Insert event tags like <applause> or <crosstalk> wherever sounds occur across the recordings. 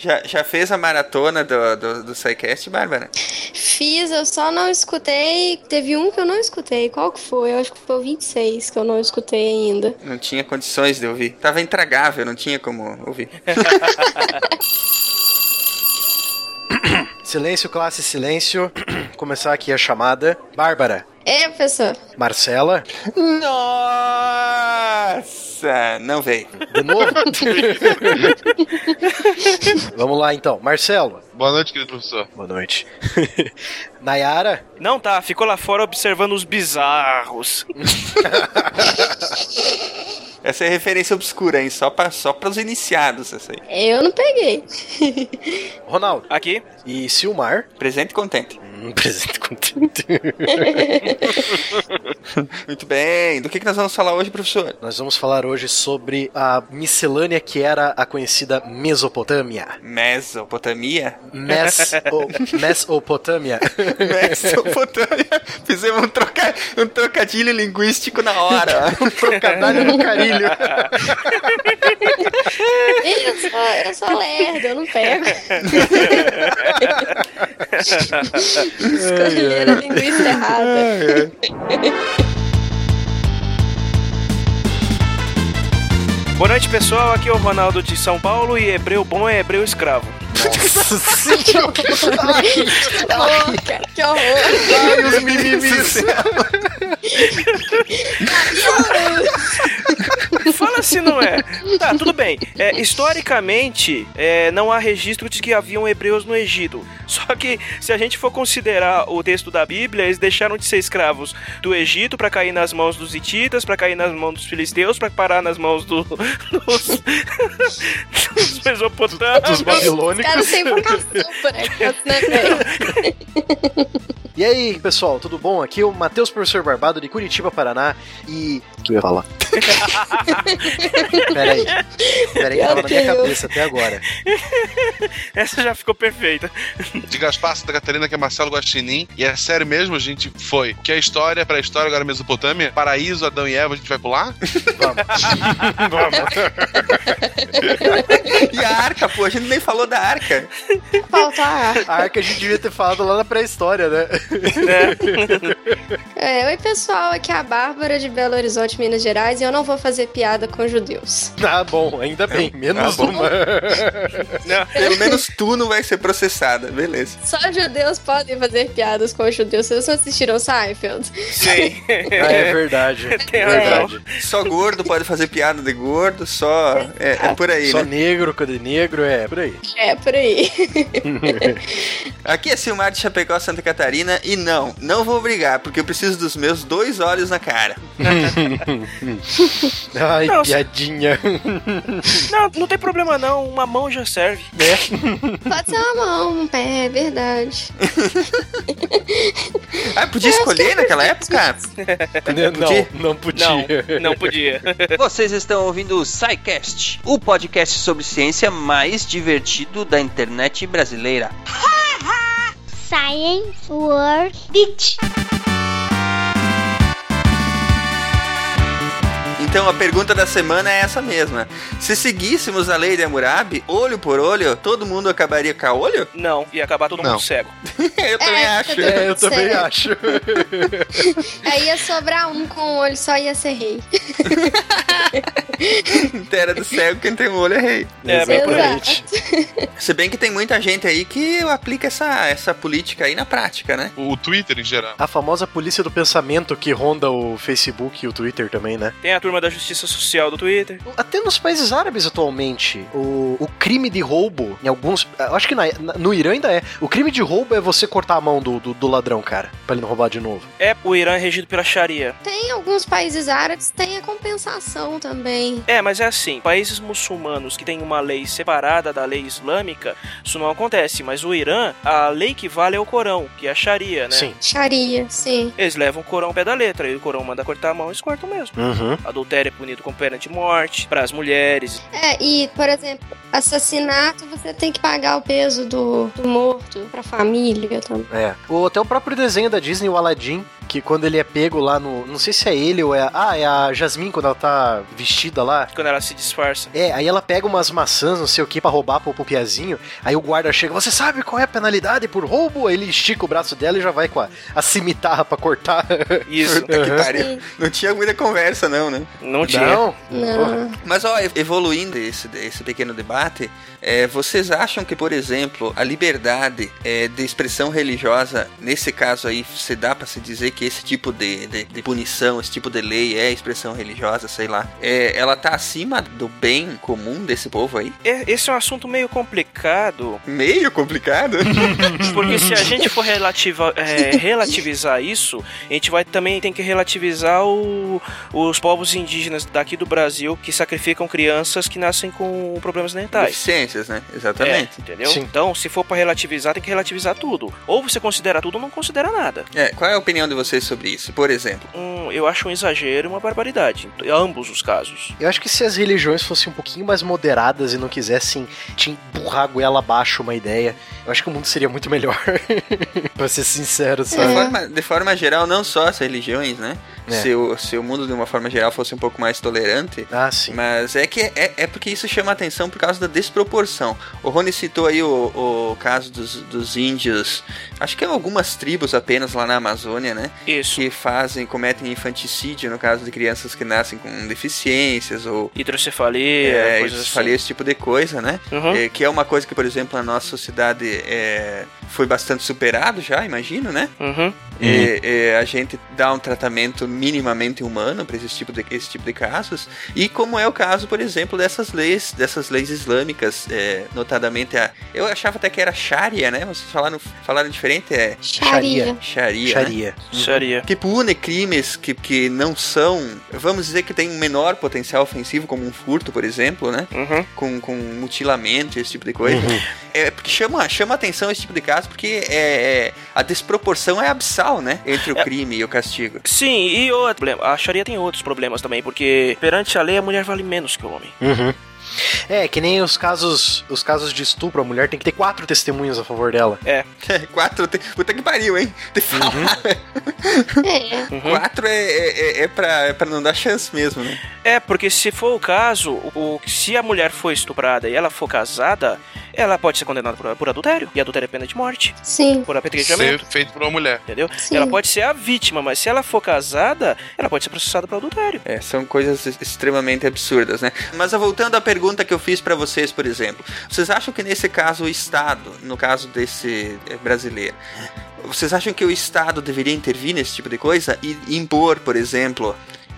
Já, já fez a maratona do, do, do SciCast, Bárbara? Fiz, eu só não escutei. Teve um que eu não escutei. Qual que foi? Eu acho que foi o 26 que eu não escutei ainda. Não tinha condições de ouvir. Tava intragável, não tinha como ouvir. <laughs> silêncio, classe, silêncio. <clears throat> Começar aqui a chamada. Bárbara. É, professor. Marcela. Nossa! Não veio. De novo? <laughs> Vamos lá então. Marcelo. Boa noite, querido professor. Boa noite. <laughs> Nayara. Não tá, ficou lá fora observando os bizarros. <laughs> Essa é referência obscura, hein? Só para só os iniciados, essa aí. Eu não peguei. Ronaldo. Aqui. E Silmar. Presente e contente. Hum, <laughs> presente contente. <laughs> Muito bem. Do que, que nós vamos falar hoje, professor? Nós vamos falar hoje sobre a miscelânea que era a conhecida Mesopotâmia. Mesopotamia? Mes Mesopotâmia. Mesopotâmia. <laughs> Fizemos um, troca, um trocadilho linguístico na hora. um trocadilho no carilho. eu, sou, eu sou lerdo, eu não pego. <laughs> Escolheram a linguiça errada. Boa noite, pessoal. Aqui é o Ronaldo de São Paulo e hebreu bom é hebreu escravo. Nossa <laughs> que horror! que horror! Ai, os mimimis! <laughs> <laughs> Fala se não é. Tá, tudo bem. É, historicamente, é, não há registro de que haviam hebreus no Egito. <laughs> Só que, se a gente for considerar o texto da Bíblia, eles deixaram de ser escravos do Egito para cair nas mãos dos hititas, para cair nas mãos dos filisteus, para parar nas mãos do, <laughs> dos, dos mesopotâmios. Dos babilônicos. Sem vocação né? E aí, pessoal, tudo bom? Aqui é o Matheus Professor Barbado de Curitiba, Paraná. E. Eu ia falar? <laughs> Peraí. Peraí, que tava na minha cabeça até agora. <laughs> Essa já ficou perfeita. De Gaspar Santa Catarina, que é Marcelo Guaxinim. E é sério mesmo, a gente foi. Que a história para a história agora é Mesopotâmia? Paraíso, Adão e Eva, a gente vai pular? Vamos. <laughs> e a arca, pô, a gente nem falou da arca. Falta a arca. A arca a gente devia ter falado lá na pré-história, né? É. Oi, pessoal, aqui é a Bárbara de Belo Horizonte, Minas Gerais, e eu não vou fazer piada com judeus. Ah, bom, ainda bem. Menos Ah, bom. uma. <laughs> Não, pelo menos tu não vai ser processada, beleza. Só judeus podem fazer piadas com judeus. Vocês não assistiram Seinfeld? Sim. <laughs> Ah, é verdade. Tem verdade. Só gordo pode fazer piada de gordo, só. É, é por aí, Só né? negro, quando é negro, é por aí. É, por aí. <laughs> Aqui é Silmar de Chapecó, Santa Catarina, e não, não vou brigar, porque eu preciso dos meus dois olhos na cara. Ai, Não, piadinha. <laughs> Não, não tem problema não. Uma mão já serve. Pode ser uma mão, um pé, é verdade. <laughs> Ah, podia escolher naquela época? não, <laughs> não podia. Não, não podia. Vocês estão ouvindo o SciCast, o podcast sobre ciência mais divertido da internet brasileira. Science World Beach. Então a pergunta da semana é essa mesma. Se seguíssemos a lei de Hammurabi, olho por olho, todo mundo acabaria com a olho? Não, ia acabar todo Não. mundo cego. <laughs> eu também É, acho. eu É, eu também Sério. acho. Aí ia sobrar um com o olho só ia ser rei. <laughs> Terra do cego, quem tem um olho é rei. É, bem por aí. Se bem que tem muita gente aí que aplica essa, essa política aí na prática, né? O, o Twitter em geral. A famosa polícia do pensamento que ronda o Facebook e o Twitter também, né? Tem a turma da Justiça Social do Twitter. Até nos países árabes atualmente, o, o crime de roubo, em alguns. eu Acho que na- na- no Irã ainda é. O crime de roubo é você cortar a mão do, do, do ladrão, cara, pra ele não roubar de novo. É, o Irã é regido pela Sharia. Tem alguns países árabes que tem a compensação também. É, mas é assim, países muçulmanos que têm uma lei separada da lei islâmica, isso não acontece. Mas o Irã, a lei que vale é o Corão, que é a Sharia, né? Sim. Sharia, sim. Eles levam o Corão ao pé da letra, e o Corão manda cortar a mão, eles cortam mesmo. Uhum. Adultério é punido com pena de morte, para as mulheres. É, e, por exemplo, assassinato, você tem que pagar o peso do, do morto pra família também. É. O, até o próprio desenho da Disney, o Aladdin, que quando ele é pego lá no. Não sei se é ele ou é. a- Ah, é a Jasmine quando ela tá vestida lá. Quando ela se disfarça. É, aí ela pega umas maçãs, não sei o que, pra roubar pro, pro Piazinho. Aí o guarda chega, você sabe qual é a penalidade por roubo? Aí ele estica o braço dela e já vai com a, a cimitarra pra cortar. <laughs> Isso. Puta que Uhum. pariu. Não tinha muita conversa, não, né? Não tinha. Não? Não. Mas, ó, evoluindo esse, esse pequeno debate, é, vocês acham que, por exemplo, a liberdade é, de expressão religiosa, nesse caso aí, se dá pra se dizer que esse tipo de, de, de punição, esse tipo de lei é expressão religiosa, sei lá, é, ela tá acima do bem comum desse povo aí? É- Esse é um assunto meio complicado, Meio complicado? <laughs> porque se a gente for relativa- é, relativizar isso, a gente vai também tem que relativizar o- os povos indígenas daqui do Brasil que sacrificam crianças que nascem com problemas mentais. Deficiências, né? Exatamente. É, entendeu? Sim. Então, se for pra relativizar, tem que relativizar tudo. Ou você considera tudo ou não considera nada. É, qual é a opinião de vocês sobre isso? Por exemplo, Hum, eu acho um exagero e uma barbaridade. Em ambos os casos. Eu acho que se as religiões fossem um pouquinho mais moderadas e não quisessem te empurrar a goela abaixo uma ideia, eu acho que o mundo seria muito melhor. <laughs> pra ser sincero, de sabe? forma, de forma geral, não só as religiões, né? É. Se, o, se o mundo, de uma forma geral, fosse um pouco mais tolerante, Ah, sim. Mas é que é, é porque isso chama atenção por causa da desproporção. O Rony citou aí o, o caso dos, dos índios, acho que é algumas tribos apenas lá na Amazônia, né? Isso. Que fazem, cometem infanticídio no caso de crianças que nascem com deficiências ou Hidrocefalia, é, coisas assim. esse tipo de coisa, né? Uhum. É, que é uma coisa que, por exemplo, na nossa sociedade é, foi bastante superado já, imagino, né? Uhum. É, é, a gente dá um tratamento minimamente humano para esse tipo de esse tipo de casos e como é o caso por exemplo dessas leis dessas leis islâmicas é, notadamente a eu achava até que era Sharia né vocês falaram falaram diferente é Sharia. Sharia, né? Sharia. Seria. que pune crimes que, que não são vamos dizer que tem um menor potencial ofensivo como um furto por exemplo né Uhum. com, com mutilamento, esse tipo de coisa. É porque chama, chama atenção esse tipo de caso, porque é, é- a desproporção é abissal, né? Entre o É. crime e o castigo. Sim, e outro problema. A Sharia tem outros problemas também, porque perante a lei a mulher vale menos que o homem. Uhum. É, que nem os casos, os casos de estupro, a mulher tem que ter quatro testemunhas a favor dela. É. <laughs> Quatro. Tem, puta que pariu, hein? <laughs> Te falar. É. Uhum. Quatro é, é, é, pra, é pra não dar chance mesmo, né? É, porque se for o caso, o, se a mulher for estuprada e ela for casada, ela pode ser condenada por, por adultério. E adultério é pena de morte. Sim. Por Ser apedrejamento. feito por uma mulher. Entendeu? Sim. Ela pode ser a vítima, mas se ela for casada, ela pode ser processada por adultério. É, são coisas extremamente absurdas, né? Mas voltando à pergunta que eu fiz pra vocês, por exemplo, vocês acham que nesse caso o Estado, no caso desse eh, brasileiro, vocês acham que o Estado deveria intervir nesse tipo de coisa e impor, por exemplo,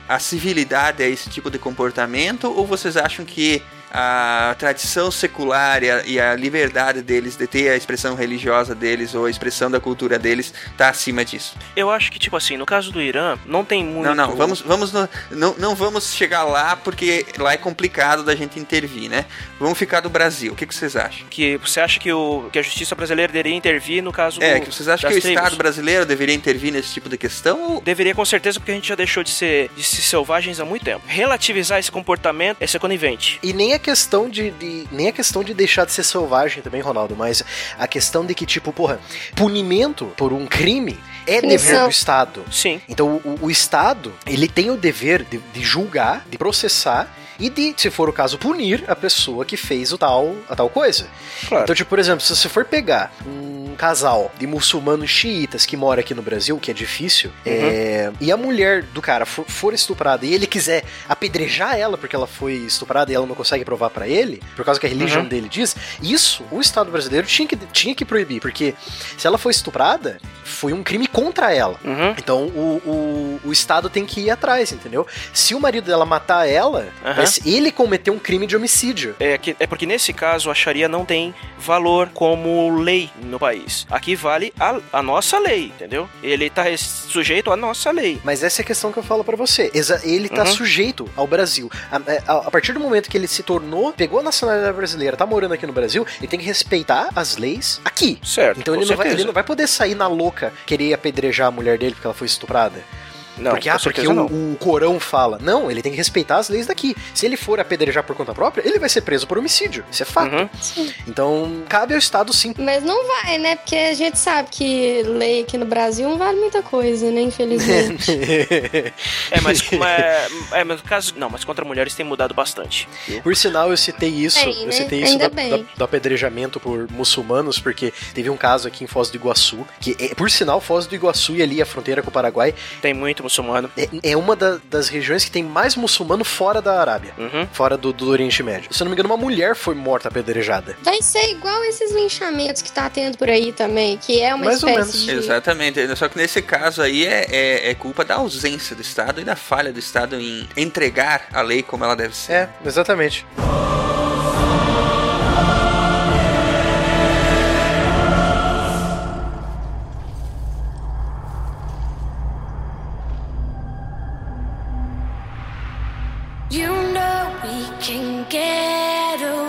a civilidade a esse tipo de comportamento? Ou vocês acham que a tradição secular e a, e a liberdade deles de ter a expressão religiosa deles ou a expressão da cultura deles tá acima disso? Eu acho que, tipo assim, no caso do Irã, não tem muito. Não, não, vamos, vamos no- não, não vamos chegar lá porque lá é complicado da gente intervir, né? Vamos ficar do Brasil. O que, que vocês acham? Que você acha que, o, que a justiça brasileira deveria intervir no caso É, do, que vocês acham que o tribos? Estado brasileiro deveria intervir nesse tipo de questão? Ou... Deveria com certeza, porque a gente já deixou de ser, de ser selvagens há muito tempo. Relativizar esse comportamento é ser conivente. E nem a questão de, de- nem a questão de deixar de ser selvagem também, Ronaldo, mas a questão de que, tipo, porra, punimento por um crime é Punição. dever do Estado. Sim. Então o, o Estado, ele tem o dever de, de julgar, de processar e de, se for o caso, punir a pessoa que fez o tal, a tal coisa. Claro. Então, tipo, por exemplo, se você for pegar um casal de muçulmanos xiitas que mora aqui no Brasil, que é difícil, é, e a mulher do cara for, for estuprada e ele quiser apedrejar ela porque ela foi estuprada e ela não consegue provar pra ele, por causa que a religião Uhum. dele diz, isso o Estado brasileiro tinha que, tinha que proibir, porque se ela foi estuprada, foi um crime contra ela. Uhum. Então o, o, o Estado tem que ir atrás, entendeu? Se o marido dela matar ela, Aham. Ser- ele cometeu um crime de homicídio. É, que, é porque nesse caso a Sharia não tem valor como lei no país. Aqui vale a, a nossa lei, entendeu? Ele tá sujeito à nossa lei. Mas essa é a questão que eu falo pra você. Ele tá Uhum. sujeito ao Brasil. A, a- a partir do momento que ele se tornou, pegou a nacionalidade brasileira, tá morando aqui no Brasil, ele tem que respeitar as leis aqui. Certo. Então ele não, vai, ele não vai poder sair na louca, querer apedrejar a mulher dele porque ela foi estuprada. Não, porque ah, porque o, o Corão fala. Não, ele tem que respeitar as leis daqui. Se ele for apedrejar por conta própria, ele vai ser preso por homicídio. Isso é fato. Uhum. Então, cabe ao Estado sim. Mas não vai, né? Porque a gente sabe que lei aqui no Brasil não vale muita coisa, né? Infelizmente. <laughs> É, mas, mas, é, mas no caso. Não, mas contra mulheres tem mudado bastante. Por sinal, eu citei isso, Bem, eu né? citei isso da- da- do apedrejamento por muçulmanos, porque teve um caso aqui em Foz do Iguaçu, que, é, por sinal, Foz do Iguaçu e ali a fronteira com o Paraguai Tem muito muçulmano. é, é uma da- das regiões que tem mais muçulmano fora da Arábia, Uhum. fora do, do Oriente Médio. Se eu não me engano, uma mulher foi morta apedrejada. Vai ser igual esses linchamentos que tá tendo por aí também, que é uma Mais ou espécie menos. de. Exatamente. Só que nesse caso aí é, é, é culpa da ausência do Estado e da falha do Estado em entregar a lei como ela deve ser. É, exatamente. You can get away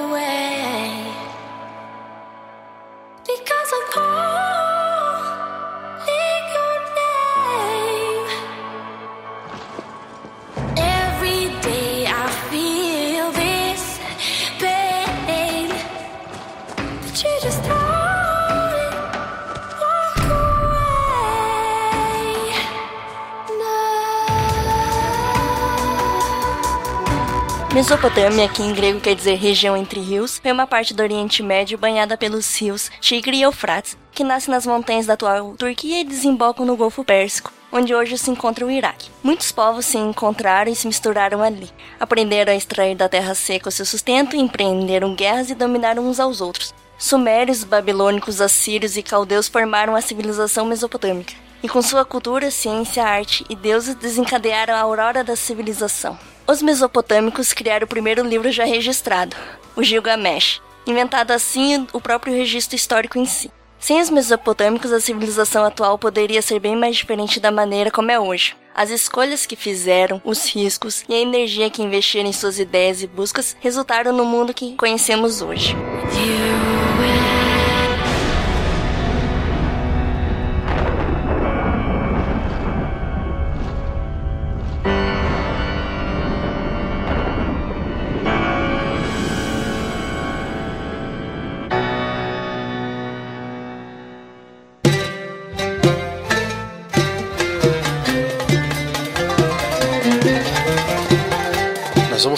Mesopotâmia, que em grego quer dizer região entre rios, foi uma parte do Oriente Médio banhada pelos rios Tigre e Eufrates, que nascem nas montanhas da atual Turquia e desembocam no Golfo Pérsico, onde hoje se encontra o Iraque. Muitos povos se encontraram e se misturaram ali, aprenderam a extrair da terra seca o seu sustento, empreenderam guerras e dominaram uns aos outros. Sumérios, babilônicos, assírios e caldeus formaram a civilização mesopotâmica. E com sua cultura, ciência, arte e deuses desencadearam a aurora da civilização. Os mesopotâmicos criaram o primeiro livro já registrado, o Gilgamesh, inventado assim o próprio registro histórico em si. Sem os mesopotâmicos, a civilização atual poderia ser bem mais diferente da maneira como é hoje. As escolhas que fizeram, os riscos e a energia que investiram em suas ideias e buscas resultaram no mundo que conhecemos hoje.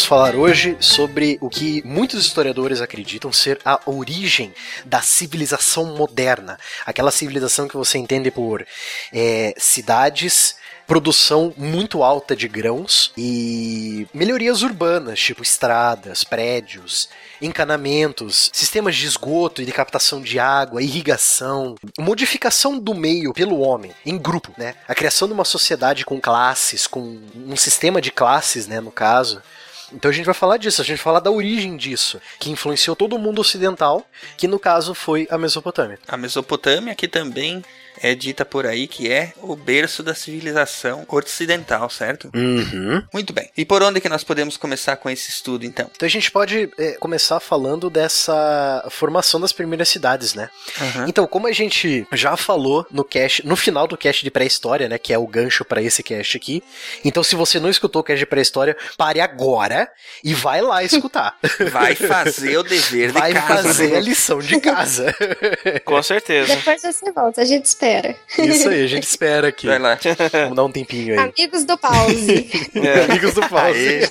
Falar hoje sobre o que muitos historiadores acreditam ser a origem da civilização moderna. Aquela civilização que você entende por é, cidades, produção muito alta de grãos e melhorias urbanas, tipo estradas, prédios, encanamentos, sistemas de esgoto e de captação de água, irrigação, modificação do meio pelo homem em grupo, né? A criação de uma sociedade com classes, com um sistema de classes, né, no caso. Então a gente vai falar disso, a gente vai falar da origem disso, que influenciou todo o mundo ocidental, que no caso foi a Mesopotâmia. A Mesopotâmia, que também é dita por aí que é o berço da civilização ocidental, certo? Uhum. Muito bem. E por onde que nós podemos começar com esse estudo, então? Então a gente pode é, começar falando dessa formação das primeiras cidades, né? Aham. Então, como a gente já falou no cast, no final do cast de pré-história, né, que é o gancho pra esse cast aqui. Então, se você não escutou o cast de pré-história, pare agora e vai lá escutar. <laughs> Vai fazer o dever vai de casa. fazer né? a lição de casa. Com certeza. Depois você volta, a gente espera. Isso aí, a gente <laughs> espera aqui. Vai lá. Vamos dar um tempinho aí. Amigos do pause. <laughs> Amigos do pause.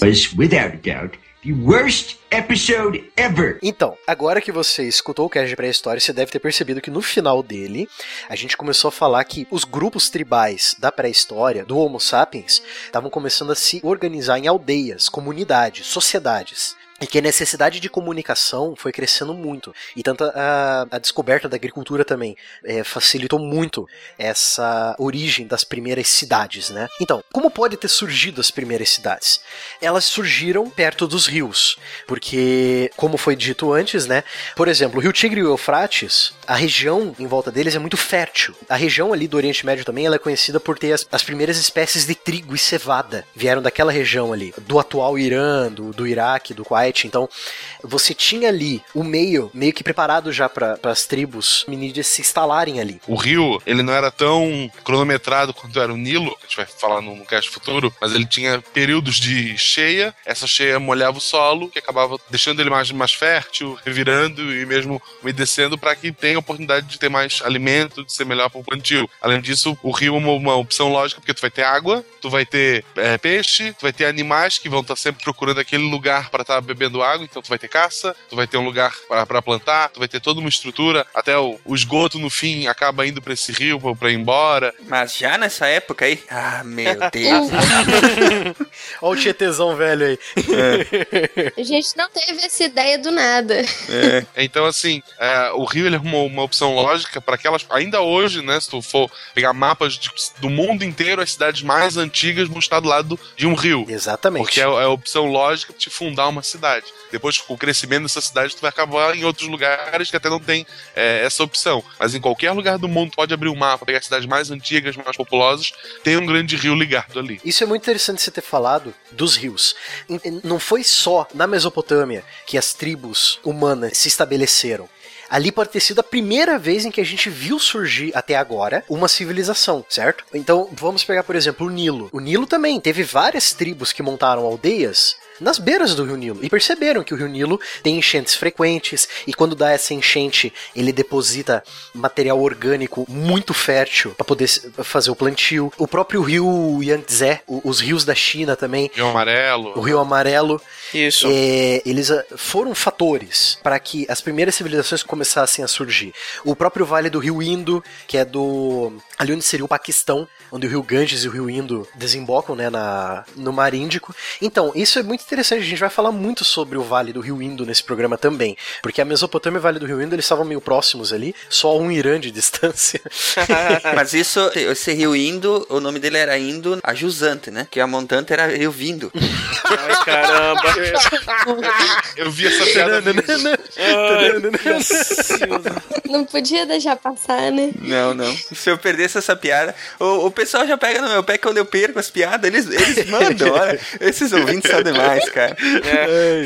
was, without a doubt, the worst episode ever. Então, agora que você escutou o cast de pré-história, você deve ter percebido que no final dele, a gente começou a falar que os grupos tribais da pré-história, do Homo sapiens, estavam começando a se organizar em aldeias, comunidades, sociedades. E que a necessidade de comunicação foi crescendo muito. E tanto a, a descoberta da agricultura também é, facilitou muito essa origem das primeiras cidades, né? Então, como pode ter surgido as primeiras cidades? Elas surgiram perto dos rios, porque, como foi dito antes, né? Por exemplo, o Rio Tigre e o Eufrates, a região em volta deles é muito fértil. A região ali do Oriente Médio também ela é conhecida por ter as, as primeiras espécies de trigo e cevada. Vieram daquela região ali, do atual Irã, do, do Iraque, do Kuwait Então, você tinha ali o meio, meio que preparado já para as tribos minídeas se instalarem ali. O rio, ele não era tão cronometrado quanto era o Nilo, a gente vai falar no, no cast futuro, mas ele tinha períodos de cheia, essa cheia molhava o solo, que acabava deixando ele mais, mais fértil, revirando e mesmo umedecendo para que tenha a oportunidade de ter mais alimento, de ser melhor para o plantio. Além disso, o rio é uma, uma opção lógica, porque tu vai ter água, tu vai ter é, peixe, tu vai ter animais que vão estar sempre procurando aquele lugar para estar bebendo água, então tu vai ter caça, tu vai ter um lugar para plantar, tu vai ter toda uma estrutura, até o, o esgoto no fim acaba indo para esse rio para ir embora. Mas já nessa época aí, ah, meu <laughs> Deus. <laughs> Olha o tietezão velho aí. <laughs> A gente não teve essa ideia do nada. É. Então, assim, é, o rio ele é uma, uma opção lógica para aquelas. Ainda hoje, né? Se tu for pegar mapas de- do mundo inteiro, as cidades mais antigas vão estar do lado de um rio. Exatamente. Porque é, é a opção lógica de fundar uma cidade. Depois, com o crescimento dessa cidade, tu vai acabar em outros lugares que até não tem é, essa opção. Mas em qualquer lugar do mundo, pode abrir um mapa, pegar cidades mais antigas, mais populosas, tem um grande rio ligado ali. Isso é muito interessante você ter falado dos rios. Não foi só na Mesopotâmia que as tribos humanas se estabeleceram. Ali pode ter sido a primeira vez em que a gente viu surgir até agora uma civilização, certo? Então vamos pegar, por exemplo, o Nilo. O Nilo também teve várias tribos que montaram aldeias nas beiras do Rio Nilo e perceberam que o Rio Nilo tem enchentes frequentes e quando dá essa enchente ele deposita material orgânico muito fértil para poder fazer o plantio. O próprio rio Yangtze, os rios da China também, Rio Amarelo. o Rio Amarelo, Isso. é, eles ah, foram fatores para que as primeiras civilizações começassem a surgir. O próprio Vale do Rio Indo, que é do ali onde seria o Paquistão, onde o Rio Ganges e o Rio Indo desembocam, né, na, no Mar Índico. Então, isso é muito interessante. A gente vai falar muito sobre o Vale do Rio Indo nesse programa também, porque a Mesopotâmia e o Vale do Rio Indo eles estavam meio próximos ali, só um Irã de <laughs> distância. <laughs> Mas isso, esse rio Indo, o nome dele era Indo a Jusante, né? Que a montante era Rio Vindo. <laughs> Ai, caramba. Eu vi essa piada. Não podia deixar passar, né? Não, não. Se eu perdesse essa piada, o, o pessoal já pega no meu pé quando eu perco as piadas, eles, eles mandam, <laughs> olha. Esses ouvintes são demais, cara.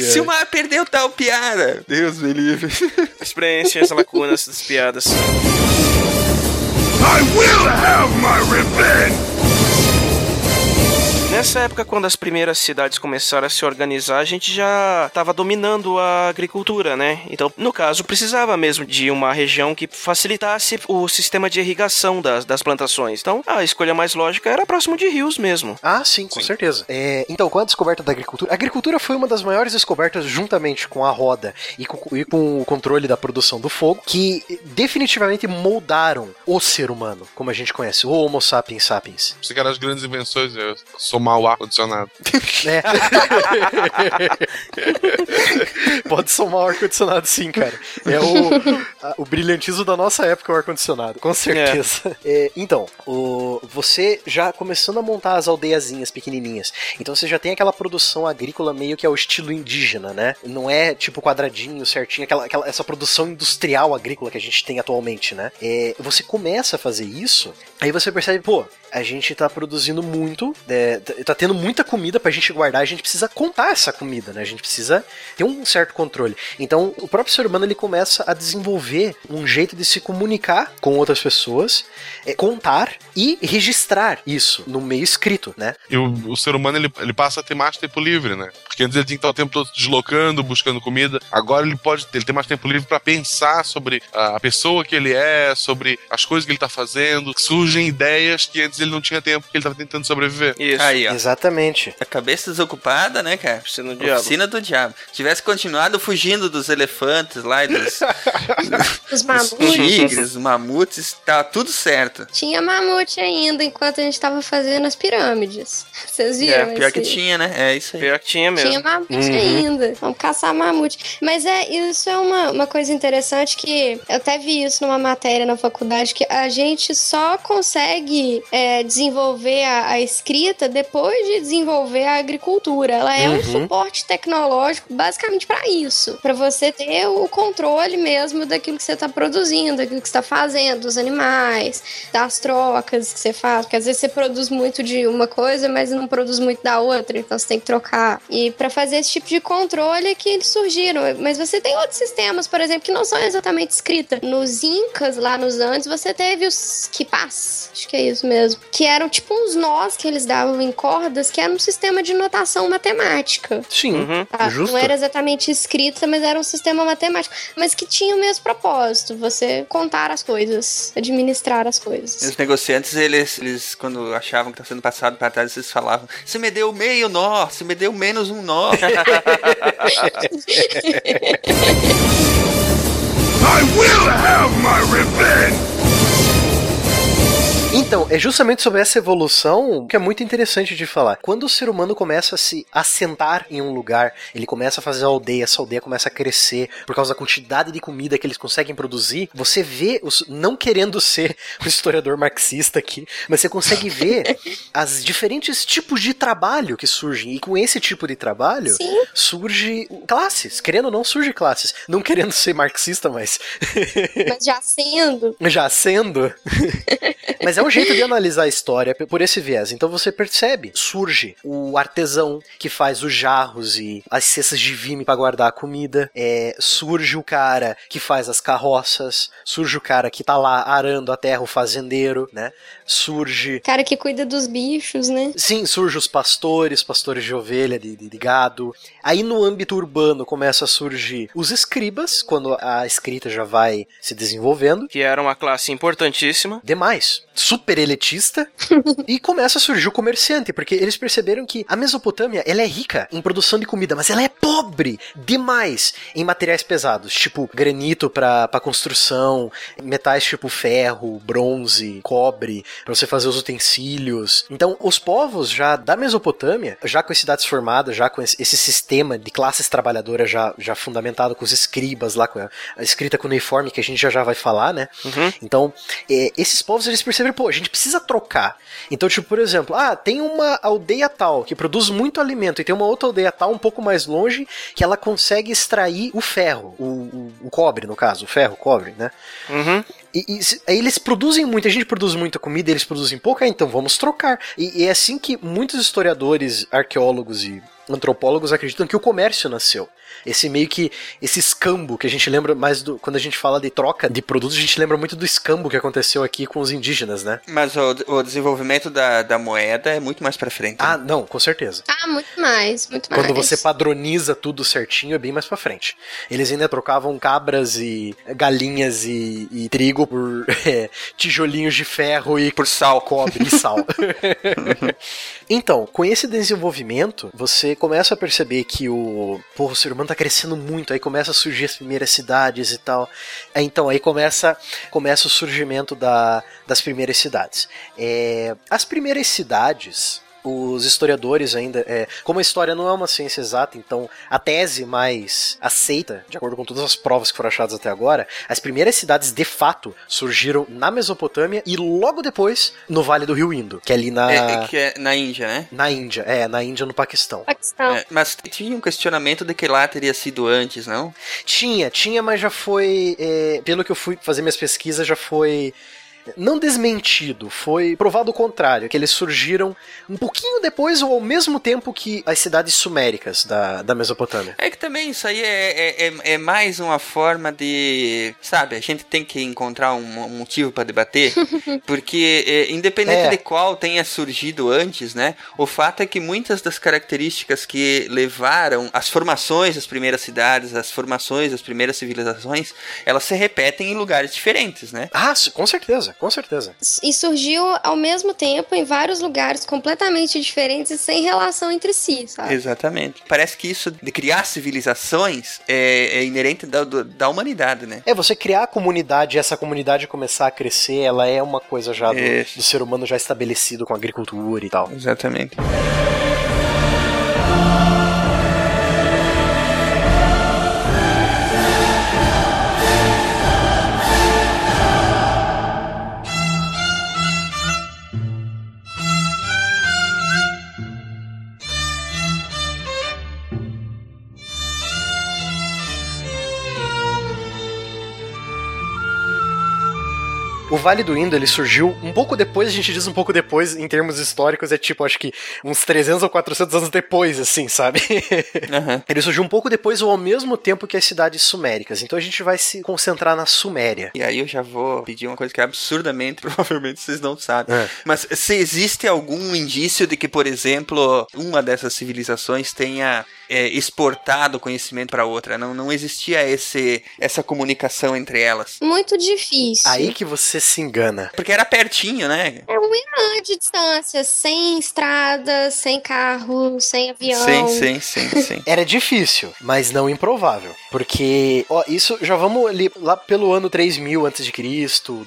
Se o Mar perdeu tal piada, Deus me livre. Experiência, as lacunas das piadas. Nessa época, quando as primeiras cidades começaram a se organizar, a gente já estava dominando a agricultura, né? Então, no caso, precisava mesmo de uma região que facilitasse o sistema de irrigação das, das plantações. Então, a escolha mais lógica era próximo de rios mesmo. Ah, sim, com certeza. É, então, com a descoberta da agricultura, a agricultura foi uma das maiores descobertas juntamente com a roda e com, e com o controle da produção do fogo, que definitivamente moldaram o ser humano, como a gente conhece, o Homo sapiens sapiens. Você quer as grandes invenções, eu somar o ar-condicionado. <laughs> É. <laughs> Pode somar o ar-condicionado sim, cara. É o, a- o brilhantismo da nossa época, o ar-condicionado, com certeza. É, então, o, você já começando a montar as aldeiazinhas pequenininhas, então você já tem aquela produção agrícola meio que ao estilo indígena, né? Não é tipo quadradinho, certinho, aquela, aquela- essa produção industrial agrícola que a gente tem atualmente, né? É, você começa a fazer isso, aí você percebe, pô, a gente tá produzindo muito, é, t- tá tendo muita comida pra gente guardar, a gente precisa contar essa comida, né? A gente precisa ter um certo controle. Então, o próprio ser humano ele começa a desenvolver um jeito de se comunicar com outras pessoas, é, contar e registrar isso no meio escrito, né? E o, o ser humano ele, ele passa a ter mais tempo livre, né? Porque antes ele tinha que estar o tempo todo deslocando, buscando comida. Agora ele pode ele tem mais tempo livre para pensar sobre a, a pessoa que ele é, sobre as coisas que ele tá fazendo. Surgem ideias que antes ele não tinha tempo, porque ele tava tentando sobreviver. Isso. Aí, ó. Exatamente. A cabeça desocupada, né, cara? Oficina do diabo. Oficina do diabo. Tivesse continuado fugindo dos elefantes lá e dos, <laughs> Os dos mamutes. tigres, dos mamutes, tá tudo certo. Tinha mamute ainda enquanto a gente tava fazendo as pirâmides. Vocês viram? É, pior que tinha, né? É isso aí. Pior que tinha mesmo. Tinha mamute Uhum. ainda. Vamos caçar mamute. Mas é, isso é uma, uma coisa interessante que eu até vi isso numa matéria na faculdade, que a gente só consegue é, desenvolver a, a escrita depois de desenvolver a agricultura. Ela é um Uhum. suporte tecnológico basicamente para isso, para você ter o controle mesmo daquilo que você tá produzindo, daquilo que você tá fazendo, dos animais, das trocas que você faz, porque às vezes você produz muito de uma coisa, mas não produz muito da outra, então você tem que trocar. E para fazer esse tipo de controle é que eles surgiram. Mas você tem outros sistemas, por exemplo, que não são exatamente escrita. Nos Incas, lá nos Andes, você teve os quipás, acho que é isso mesmo, que eram tipo uns nós que eles davam em cordas, que era um sistema de notação matemática. Sim, Uhum. Tá? justo. Não era exatamente escrita, mas era um sistema matemático. Mas que tinha o mesmo propósito: você contar as coisas, administrar as coisas. Os negociantes, eles, eles quando achavam que tá sendo passado para trás, eles falavam: Você me deu meio nó, você me deu menos um nó. <laughs> Então, é justamente sobre essa evolução que é muito interessante de falar. Quando o ser humano começa a se assentar em um lugar, ele começa a fazer a aldeia, essa aldeia começa a crescer por causa da quantidade de comida que eles conseguem produzir, você vê, os, não querendo ser <laughs> um historiador marxista aqui, mas você consegue ver <laughs> as diferentes tipos de trabalho que surgem. E com esse tipo de trabalho, Sim. surge classes. Querendo ou não, surge classes. Não querendo ser marxista, mas Mas já sendo. <laughs> já sendo. Mas é um jeito de <laughs> analisar a história por esse viés. Então você percebe, surge o artesão que faz os jarros e as cestas de vime para guardar a comida. É, surge o cara que faz as carroças. Surge o cara que tá lá arando a terra, o fazendeiro, né? Surge Cara que cuida dos bichos, né? Sim, surge os pastores, pastores de ovelha, de, de- de gado. Aí no âmbito urbano começa a surgir os escribas, quando a escrita já vai se desenvolvendo. Que era uma classe importantíssima. Demais. Super elitista. <laughs> e começa a surgir o comerciante, porque eles perceberam que a Mesopotâmia ela é rica em produção de comida, mas ela é pobre demais em materiais pesados, tipo granito para construção, metais tipo ferro, bronze, cobre, para você fazer os utensílios. Então, os povos já da Mesopotâmia, já com as cidades formadas, já com esse sistema de classes trabalhadoras já, já fundamentado com os escribas lá, com a, a escrita cuneiforme que a gente já já vai falar, né? Então, é, esses povos eles perceberam, pô, a gente precisa trocar. Então, tipo, por exemplo, ah, tem uma aldeia tal que produz muito alimento e tem uma outra aldeia tal um pouco mais longe que ela consegue extrair o ferro, o, o, o cobre, no caso, o ferro, o cobre, né? Uhum. E, e aí eles produzem muito, a gente produz muita comida, eles produzem pouca, então vamos trocar. E, e é assim que muitos historiadores, arqueólogos e antropólogos acreditam que o comércio nasceu. Esse meio que, esse escambo que a gente lembra mais do, quando a gente fala de troca de produtos, a gente lembra muito do escambo que aconteceu aqui com os indígenas, né? Mas o, o desenvolvimento da, da moeda é muito mais pra frente. Ah, não, com certeza. Ah, muito mais, muito mais. Quando você padroniza tudo certinho, é bem mais pra frente. Eles ainda trocavam cabras e galinhas e, e trigo por <laughs> é, tijolinhos de ferro e Por sal. cobre e sal. <laughs> então, com esse desenvolvimento, você começa a perceber que o, pô, o ser humano tá crescendo muito, aí começa a surgir as primeiras cidades e tal. Aí, Então, aí começa, começa o surgimento da, das primeiras cidades. É, as primeiras cidades, os historiadores ainda, é, como a história não é uma ciência exata, então a tese mais aceita, de acordo com todas as provas que foram achadas até agora, as primeiras cidades de fato surgiram na Mesopotâmia e logo depois no Vale do Rio Indo, que é ali na, É, é que é na Índia, né? na Índia, é, na Índia no Paquistão. Paquistão. É, mas tinha um questionamento de que lá teria sido antes, não? Tinha, tinha, mas já foi, é, pelo que eu fui fazer minhas pesquisas, já foi não desmentido, foi provado o contrário, que eles surgiram um pouquinho depois ou ao mesmo tempo que as cidades suméricas da, da Mesopotâmia. É que também isso aí é, é, é- é mais uma forma de. Sabe, a gente tem que encontrar um, um motivo para debater. <laughs> Porque, é, independente É. de qual tenha surgido antes, né? O fato é que muitas das características que levaram as formações das primeiras cidades, as formações das primeiras civilizações, elas se repetem em lugares diferentes, né? Ah, com certeza, com certeza. E surgiu ao mesmo tempo em vários lugares completamente diferentes e sem relação entre si, sabe? Exatamente. Parece que isso de criar civilizações é, é inerente da, do- da humanidade, né? É, você criar a comunidade e essa comunidade começar a crescer, ela é uma coisa já do, do ser humano já estabelecido com a agricultura e tal. Exatamente. O Vale do Indo, ele surgiu um pouco depois, a gente diz um pouco depois, em termos históricos, é tipo, acho que uns 300 ou 400 anos depois, assim, sabe? Aham. ele surgiu um pouco depois ou ao mesmo tempo que as cidades suméricas. Então a gente vai se concentrar na Suméria. E aí eu já vou pedir uma coisa que absurdamente, <laughs> provavelmente vocês não sabem. É. Mas se existe algum indício de que, por exemplo, uma dessas civilizações tenha é, exportado conhecimento para outra, não, não existia esse, essa comunicação entre elas. Muito difícil. Aí que você se engana. Porque era pertinho, né? É um Irã de distância, sem estrada, sem carro, sem avião. Sim, sim, sim, <laughs> sim. Era difícil, mas não improvável. Porque, ó, isso já vamos ali lá pelo ano 3000 a.C.,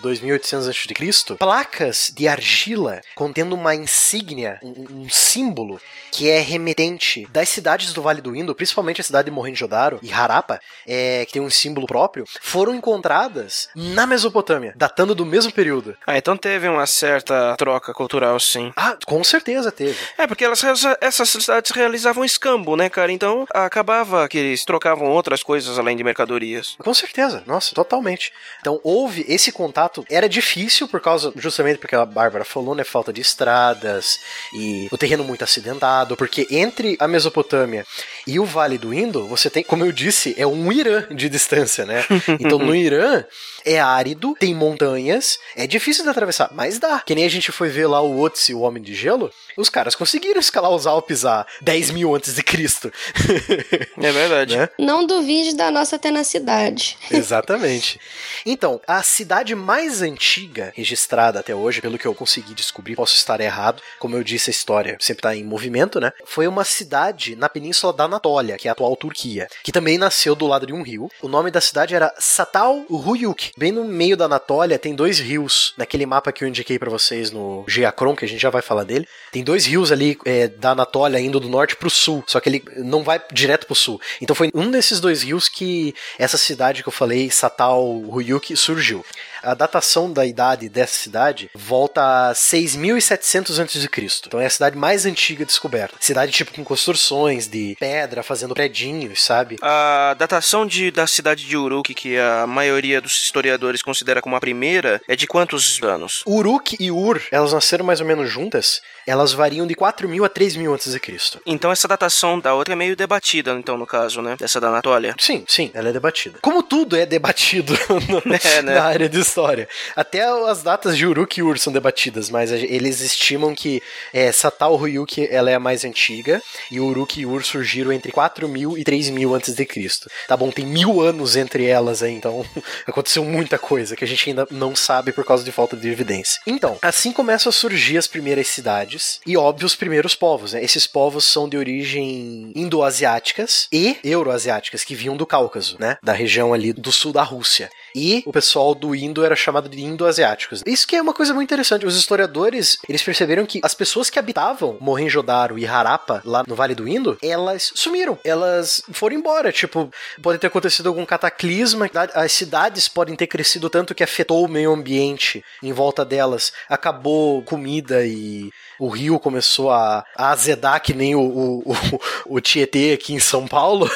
2800 a.C., placas de argila contendo uma insígnia, um, um símbolo que é remetente das cidades do Vale do Indo, principalmente a cidade de Mohenjo-Daro e Harappa, é, que tem um símbolo próprio, foram encontradas na Mesopotâmia, datando do mesmo período. Ah, então teve uma certa troca cultural, sim. Ah, com certeza teve. É, porque elas, essas cidades realizavam escambo, né, cara? Então acabava que eles trocavam outras coisas além de mercadorias. Com certeza, nossa, totalmente. Então houve esse contato, era difícil por causa, justamente porque a Bárbara falou, né, falta de estradas e o terreno muito acidentado, porque entre a Mesopotâmia e o Vale do Indo, você tem, como eu disse, é um Irã de distância, né? <laughs> Então no Irã é árido, tem montanhas, é difícil de atravessar, mas dá. Que nem a gente foi ver lá o Otzi, o Homem de Gelo, os caras conseguiram escalar os Alpes a 10 mil antes de Cristo. <laughs> É verdade. Né? Não duvide da nossa tenacidade. <laughs> Exatamente. Então, a cidade mais antiga registrada até hoje, pelo que eu consegui descobrir, posso estar errado, como eu disse, a história sempre está em movimento, né? Foi uma cidade na península da Anatólia, que é a atual Turquia, que também nasceu do lado de um rio. O nome da cidade era Satal Ruyuk. Bem no meio da Anatólia tem dois rios, naquele mapa que eu indiquei para vocês no Geacron, que a gente já vai falar dele. Tem dois rios ali é, da Anatólia indo do norte pro sul, só que ele não vai direto pro sul. Então foi um desses dois rios que essa cidade que eu falei, Satal Ruyuk, surgiu. A datação da idade dessa cidade volta a 6.700 a.C. Então é a cidade mais antiga descoberta. Cidade tipo com construções de pedra, fazendo predinhos, sabe? A datação de, da cidade de Uruk, que a maioria dos historiadores considera como a primeira, é de quantos anos? Uruk e Ur, elas nasceram mais ou menos juntas. Elas variam de 4.000 a 3.000 a.C. Então essa datação da outra é meio debatida, então, no caso, né? Dessa da Anatólia. Sim, sim, ela é debatida. Como tudo é debatido <laughs> no- <laughs> É, né? na área de história. Até as datas de Uruk e Ur são debatidas, mas eles estimam que é, Satal Ruyuk ela é a mais antiga e Uruk e Ur surgiram entre 4.000 e 3.000 antes de Cristo. Tá bom, tem mil anos entre elas aí, então <laughs> aconteceu muita coisa que a gente ainda não sabe por causa de falta de evidência. Então, assim começam a surgir as primeiras cidades e, óbvio, os primeiros povos. Né? Esses povos são de origem indo-asiáticas e euroasiáticas, que vinham do Cáucaso, né? Da região ali do sul da Rússia. E o pessoal do Indo era chamado de indo-asiáticos. Isso que é uma coisa muito interessante. Os historiadores, eles perceberam que as pessoas que habitavam Mohenjo-Daro e Harappa, lá no Vale do Indo, elas sumiram. Elas foram embora. Tipo, pode ter acontecido algum cataclisma. As cidades podem ter crescido tanto que afetou o meio ambiente em volta delas. Acabou comida e o rio começou a, a azedar que nem o, o, o, o Tietê aqui em São Paulo.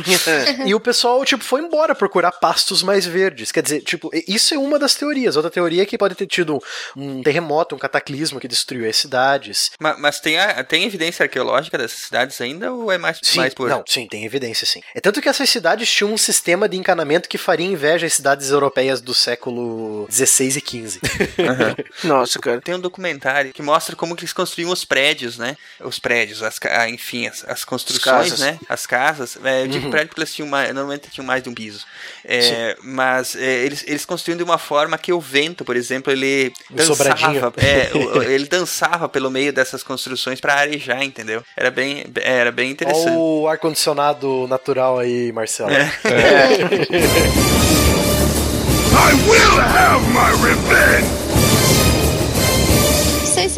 <laughs> e o pessoal, tipo, foi embora procurar pastos mais verdes. Quer dizer, tipo, isso é uma das teorias. Outra teoria é que pode ter tido um terremoto, um cataclismo que destruiu as cidades. Ma- Mas, tem, a- tem evidência arqueológica dessas cidades ainda ou é mais, Sim, mais por. não, sim, tem evidência, sim. É tanto que essas cidades tinham um sistema de encanamento que faria inveja às cidades europeias do século XVI e XV. <laughs> Nossa, cara. Tem um documentário que mostra como que eles construíam os prédios, né? Os prédios, as, ah, enfim, as, as construções, casas. né? As casas. É, eu digo Uhum. prédio porque eles tinham mais, normalmente tinham mais de um piso. É, mas é, eles, eles construíam de uma forma que o vento, por exemplo, ele dançava. É, o- <laughs> ele dançava pelo meio dessas construções para arejar, entendeu? Era bem, era bem interessante. Olha o ar-condicionado natural aí, Marcelo. É. <laughs> I will have my revenge!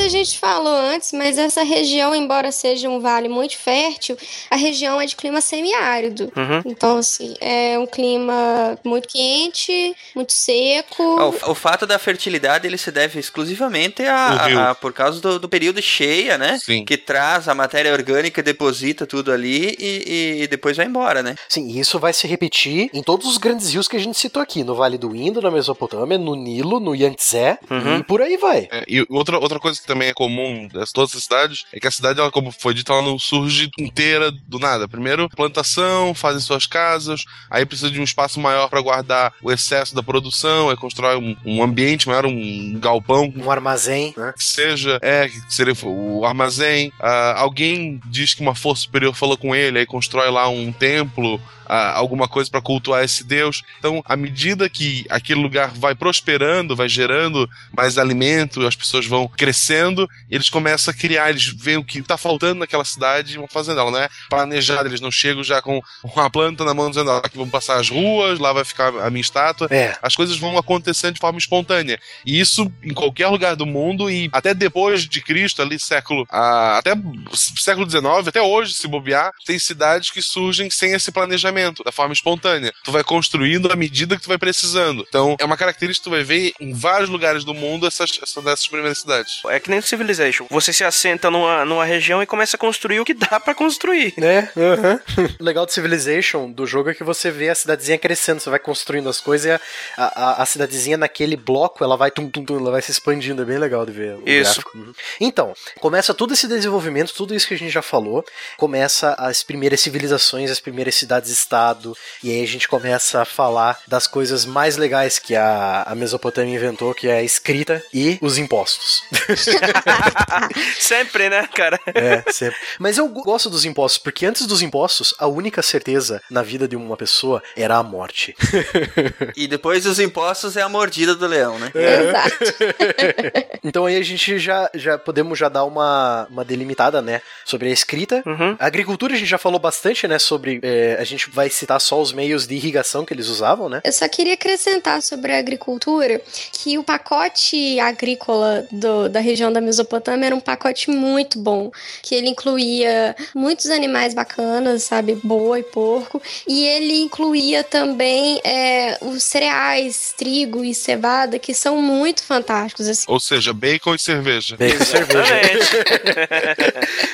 A gente falou antes, mas essa região, embora seja um vale muito fértil, a região é de clima semiárido. Uhum. Então, assim, é um clima muito quente, muito seco. O, o fato da fertilidade ele se deve exclusivamente a, a- a- por causa do, do período cheia, né? Sim. Que traz a matéria orgânica, deposita tudo ali e, e depois vai embora, né? Sim, e isso vai se repetir em todos os grandes rios que a gente citou aqui, no Vale do Indo, na Mesopotâmia, no Nilo, no Yangtze, Uhum. e por aí vai. É, e outra, outra coisa que também é comum das todas as cidades é que a cidade, ela, como foi dito, ela não surge inteira do nada. Primeiro, plantação, fazem suas casas, aí precisa de um espaço maior para guardar o excesso da produção, aí constrói um, um ambiente maior, um galpão Um armazém, né? que seja, é, que seria o armazém. Ah, alguém diz que uma força superior falou com ele, aí constrói lá um templo, ah, alguma coisa para cultuar esse deus. Então, à medida que aquele lugar vai prosperando, vai gerando mais alimento, as pessoas vão crescendo, eles começam a criar, eles veem o que tá faltando naquela cidade e vão fazendo. Ela não é planejada, eles não chegam já com uma planta na mão dizendo, ó, aqui vão passar as ruas, lá vai ficar a minha estátua. É. As coisas vão acontecendo de forma espontânea. E isso em qualquer lugar do mundo e até depois de Cristo, ali século, ah, até século XIX, até hoje, se bobear, tem cidades que surgem sem esse planejamento, da forma espontânea. Tu vai construindo à medida que tu vai precisando. Então, é uma característica que tu vai ver em vários lugares do mundo essas, essas dessas primeiras cidades. É que nem Civilization. Você se assenta numa, numa região e começa a construir o que dá pra construir. Né? Uhum. <laughs> O legal do Civilization do jogo é que você vê a cidadezinha crescendo, você vai construindo as coisas e a, a, a cidadezinha naquele bloco ela vai tum, tum, tum, ela vai se expandindo, é bem legal de ver. o Isso. gráfico. Uhum. Então, começa todo esse desenvolvimento, tudo isso que a gente já falou, começa as primeiras civilizações, as primeiras cidades-estado, e aí a gente começa a falar das coisas mais legais que a, a Mesopotâmia inventou, que é a escrita e os impostos. <laughs> <laughs> Sempre, né, cara? É, sempre. Mas eu gosto dos impostos, porque antes dos impostos, a única certeza na vida de uma pessoa era a morte. E depois dos impostos é a mordida do leão, né? Exato. <laughs> Então aí a gente já, já podemos já dar uma, uma delimitada, né, sobre a escrita. Uhum. A agricultura a gente já falou bastante, né, sobre... é, a gente vai citar só os meios de irrigação que eles usavam, né? Eu só queria acrescentar sobre a agricultura que o pacote agrícola do- da região da Mesopotâmia era um pacote muito bom, que ele incluía muitos animais bacanas, sabe, boi, porco, e ele incluía também é, os cereais, trigo e cevada, que são muito fantásticos, assim. Ou seja, bacon e cerveja. Bacon e cerveja.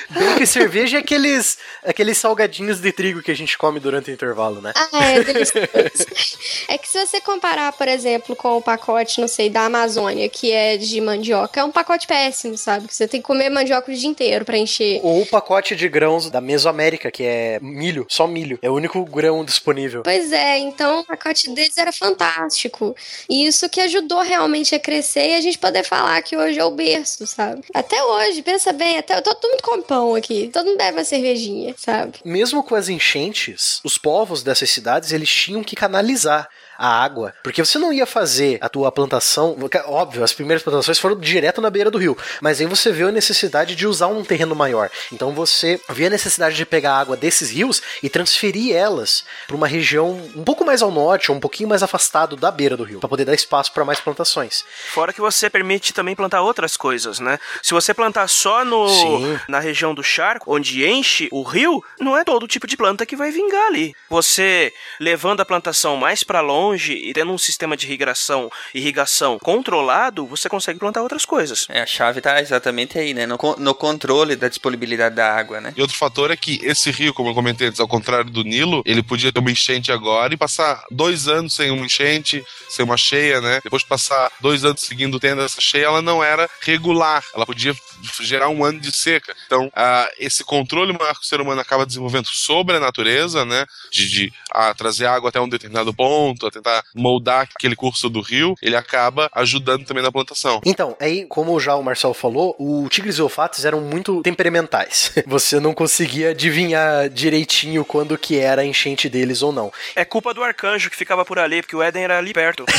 <laughs> Bacon e cerveja é aqueles, aqueles salgadinhos de trigo que a gente come durante o intervalo, né? Ah, é delicioso. <laughs> é que se você comparar, por exemplo, com o pacote, não sei, da Amazônia, que é de mandioca, é um pacote péssimo, sabe? Que você tem que comer mandioca o dia inteiro pra encher. Ou o pacote de grãos da Mesoamérica, que é milho, só milho. É o único grão disponível. Pois é, então o pacote deles era fantástico. E isso que ajudou realmente a crescer e a gente poder falar que hoje é o berço, sabe? Até hoje, pensa bem, até todo mundo come pão aqui. Todo mundo bebe uma cervejinha, sabe? Mesmo com as enchentes, os povos dessas cidades eles tinham que canalizar a água, porque você não ia fazer a tua plantação, óbvio, as primeiras plantações foram direto na beira do rio, mas aí você vê a necessidade de usar um terreno maior. Então você vê a necessidade de pegar a água desses rios e transferir elas para uma região um pouco mais ao norte, ou um pouquinho mais afastado da beira do rio, para poder dar espaço para mais plantações. Fora que você permite também plantar outras coisas, né? Se você plantar só no Sim. na região do charco, onde enche o rio, não é todo tipo de planta que vai vingar ali. Você levando a plantação mais pra longe e tendo um sistema de irrigação, irrigação controlado, você consegue plantar outras coisas. É, a chave tá exatamente aí, né? No, no controle da disponibilidade da água, né? E outro fator é que esse rio, como eu comentei antes, ao contrário do Nilo, ele podia ter uma enchente agora e passar dois anos sem uma enchente, sem uma cheia, né? Depois de passar dois anos seguindo tendo essa cheia, ela não era regular. Ela podia gerar um ano de seca. Então, ah, esse controle maior que o ser humano acaba desenvolvendo sobre a natureza, né? De, de ah, trazer água até um determinado ponto, tentar moldar aquele curso do rio, ele acaba ajudando também na plantação. Então, aí, como já o Marcelo falou, o tigres e olfatos eram muito temperamentais. <laughs> Você não conseguia adivinhar direitinho quando que era a enchente deles ou não. É culpa do arcanjo que ficava por ali, porque o Éden era ali perto. <laughs>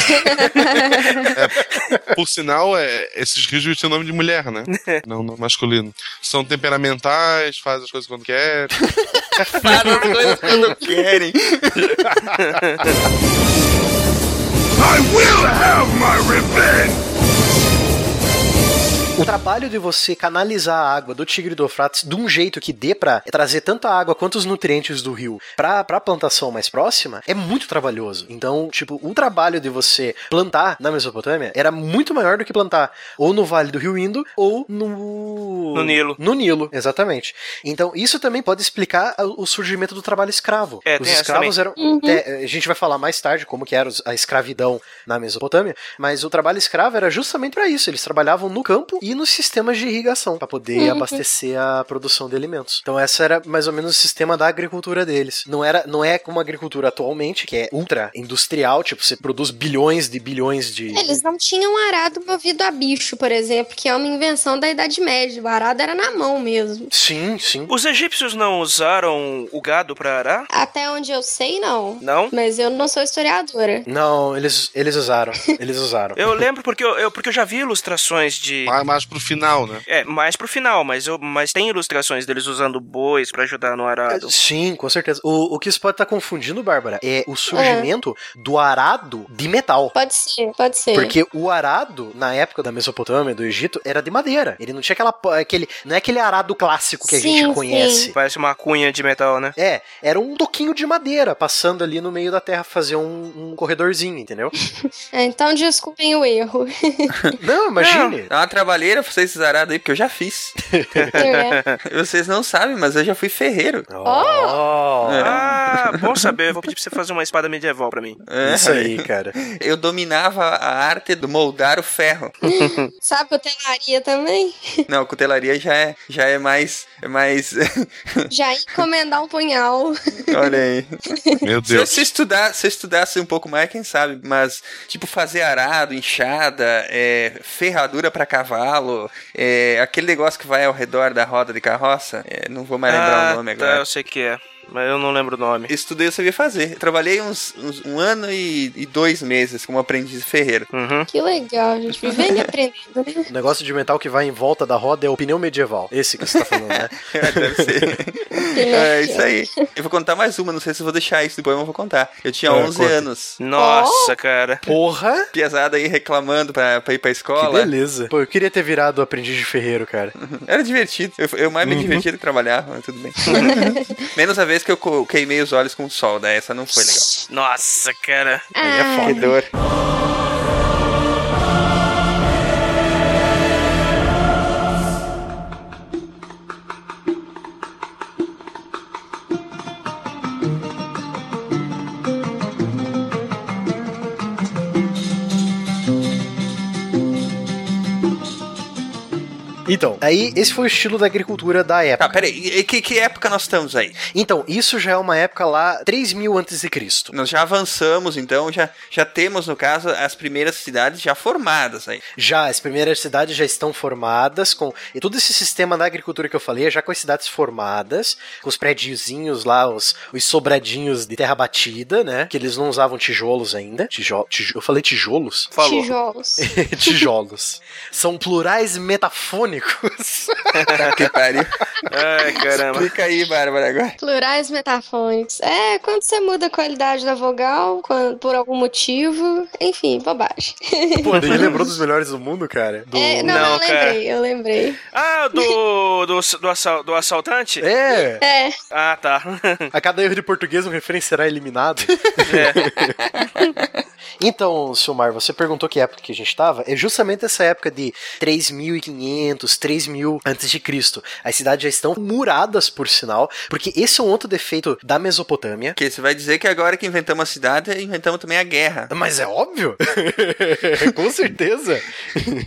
Por sinal, é, esses rios têm nome de mulher, né? <laughs> Não, não masculino. São temperamentais, fazem as coisas quando querem. Faz as coisas quando querem. I will have my revenge! O trabalho de você canalizar a água do Tigre do Eufrates de um jeito que dê pra trazer tanto a água quanto os nutrientes do rio pra, pra plantação mais próxima é muito trabalhoso. Então, tipo, o trabalho de você plantar na Mesopotâmia era muito maior do que plantar ou no Vale do Rio Indo ou no. No Nilo. No Nilo, exatamente. Então, isso também pode explicar a- o surgimento do trabalho escravo. É, Os escravos eram. Uhum. é, a gente vai falar mais tarde como que era a escravidão na Mesopotâmia, mas o trabalho escravo era justamente para isso. Eles trabalhavam no campo e nos sistemas de irrigação para poder Uhum. abastecer a produção de alimentos. Então essa era mais ou menos o sistema da agricultura deles. Não era, não é como a agricultura atualmente, que é ultra industrial, tipo você produz bilhões de bilhões de Eles não tinham arado movido a bicho, por exemplo, que é uma invenção da Idade Média. O arado era na mão mesmo. Sim, sim. Os egípcios não usaram o gado pra arar? Até onde eu sei, não. Não? Mas eu não sou historiadora. Não, eles, eles usaram. Eles usaram. Eu lembro porque eu, eu- porque eu já vi ilustrações de. Mais, mais pro final, né? É, mais pro final, mas, eu, mas tem ilustrações deles usando bois pra ajudar no arado. Sim, com certeza. O, o que isso pode estar confundindo, Bárbara, é o surgimento do arado de metal. Pode ser, pode ser. Porque o arado, na época da Mesopotâmia, do Egito, era de madeira. Ele não tinha aquela. aquele. Não é aquele arado clássico que a Sim, gente conhece. sim. Parece uma cunha de metal, né? É, era um toquinho de madeira passando ali no meio da terra fazer um, um corredorzinho, entendeu? <laughs> É, então desculpem o erro. <laughs> Não, imagine. Dá uma trabalheira pra vocês arados aí, porque eu já fiz. É. <laughs> Vocês não sabem, mas eu já fui ferreiro. Oh, Ah, bom saber. Vou pedir pra você fazer uma espada medieval pra mim. É. Isso aí, cara. Eu dominava a arte do moldar o ferro. <laughs> Sabe cutelaria também? Não, cutelaria já é, já é mais. É mais. <laughs> Já encomendar um punhal. Olha aí. Meu Se, Deus. se, estudar, se estudasse um pouco mais, quem sabe, mas tipo fazer arado, enxada, é, ferradura pra cavalo, é, aquele negócio que vai ao redor da roda de carroça, é, não vou mais lembrar ah, o nome tá, agora. eu sei que é. Mas eu não lembro o nome. Estudei, eu sabia fazer. Trabalhei uns, uns- um ano e, e dois meses como aprendiz ferreiro. Uhum. Que legal, gente. Vivendo e aprendendo, né? O negócio de metal que vai em volta da roda é o pneu medieval. Esse que você tá falando, né? <laughs> Deve ser. É isso aí. Eu vou contar mais uma, não sei se eu vou deixar isso depois, mas eu vou contar. Eu tinha É, 11 conta. anos. Nossa, cara. Porra! Piazada aí reclamando pra, pra ir pra Que escola. beleza. Pô, eu queria ter virado aprendiz de ferreiro, cara. Era divertido. Eu, eu mais me divertia do que trabalhar, mas tudo bem. <laughs> Menos a vez que eu queimei os olhos com o sol, né? Essa não foi legal. Nossa, cara. Aí é Ah, Que foda. dor. Então, aí esse foi o estilo da agricultura da Tá, época. peraí. E que, que época nós estamos aí? Então, isso já é uma época lá 3000 antes de Cristo. Nós já avançamos, então já, já temos, no caso, as primeiras cidades já formadas aí. Já, as primeiras cidades já estão formadas com e todo esse sistema da agricultura que eu falei, é já com as cidades formadas, com os prédiozinhos lá, os, os sobradinhos de terra batida, né? Que eles não usavam tijolos ainda. Tijo, tijo- eu falei tijolos? Falou. tijolos. <laughs> tijolos. São plurais metafônicos. Que pariu. Ai, caramba. Explica aí, Bárbara, agora. Plurais metafônicos. É, quando você muda a qualidade da vogal, quando- por algum motivo. Enfim, bobagem. Pô, ele lembrou dos melhores do mundo, cara. Do... É, não, Não, eu lembrei, eu lembrei. Ah, do, do, do, assal- do assaltante? É, É, Ah, tá. a cada erro de português um referência será eliminado. <laughs> Então, Silmar, você perguntou que época que a gente estava. É justamente essa época de 3.500, 3.000 antes de Cristo. As cidades já estão muradas, por sinal, porque esse é um outro defeito da Mesopotâmia. Que você vai dizer que agora que inventamos a cidade, inventamos também a guerra. Mas é óbvio. <laughs> Com certeza.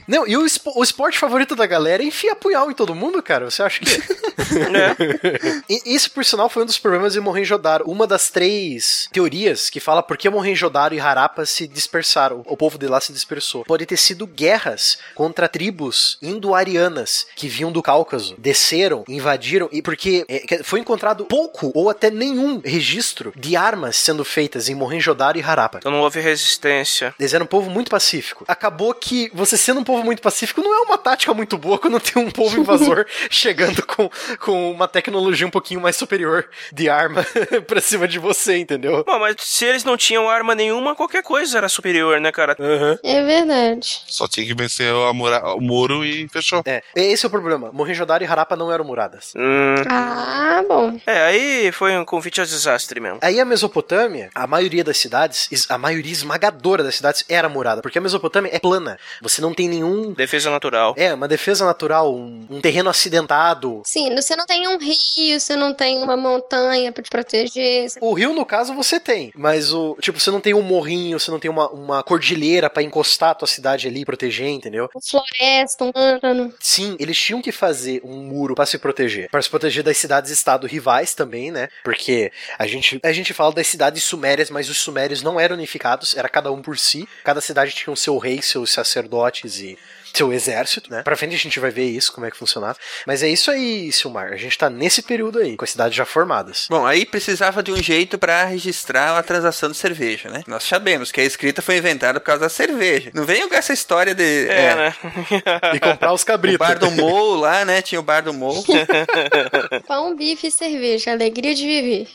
Não, e o, espo- o esporte favorito da galera é enfiar punhal em todo mundo, cara. Você acha que... <laughs> É. E Isso, por sinal, foi um dos problemas de Mohenjo-Daro. Uma das três teorias que fala por que Mohenjo-Daro e Harappa se dispersaram, o povo de lá se dispersou. Pode ter sido guerras contra tribos indo-arianas que vinham do Cáucaso, desceram, invadiram, e porque é, foi encontrado pouco ou até nenhum registro de armas sendo feitas em Mohenjo-Daro e Harappa. Então não houve resistência. Eles eram um povo muito pacífico. Acabou que você sendo um povo muito pacífico não é uma tática muito boa quando tem um povo invasor <laughs> chegando com, com uma tecnologia um pouquinho mais superior de arma <laughs> pra cima de você, entendeu? Bom, mas se eles não tinham arma nenhuma, qualquer coisa coisas era superior, né, cara? É verdade. Só tinha que vencer a mura- o muro e fechou. É, esse é o problema. Mohenjo-Daro e Harappa não eram muradas. Hum. Ah, bom. É, aí foi um convite ao desastre mesmo. Aí a Mesopotâmia, a maioria das cidades, es- a maioria esmagadora das cidades era murada, porque a Mesopotâmia é plana. Você não tem nenhum. Defesa natural. É, uma defesa natural, um, um terreno acidentado. Sim, você não tem um rio, você não tem uma montanha pra te proteger. você- O rio, no caso, você tem, mas o. Tipo, você não tem um morrinho, você não tem uma, uma cordilheira pra encostar a tua cidade ali e proteger, entendeu? Uma floresta, um pântano. Sim, eles tinham que fazer um muro pra se proteger. Pra se proteger das cidades-estado rivais também, né? Porque a gente, a gente fala das cidades sumérias, mas os sumérios não eram unificados, era cada um por si. Cada cidade tinha o seu rei, seus sacerdotes e seu exército, né? Pra frente a gente vai ver isso, como é que funcionava. Mas é isso aí, Silmar. A gente tá nesse período aí, com as cidades já formadas. Bom, aí precisava de um jeito pra registrar a transação de cerveja, né? Nós sabemos que a escrita foi inventada por causa da cerveja. Não venham com essa história de. É, né? <laughs> E comprar os O cabritos. bar do Mou lá, né? Tinha o bar do Mou. <laughs> Pão, bife e cerveja. Alegria de viver.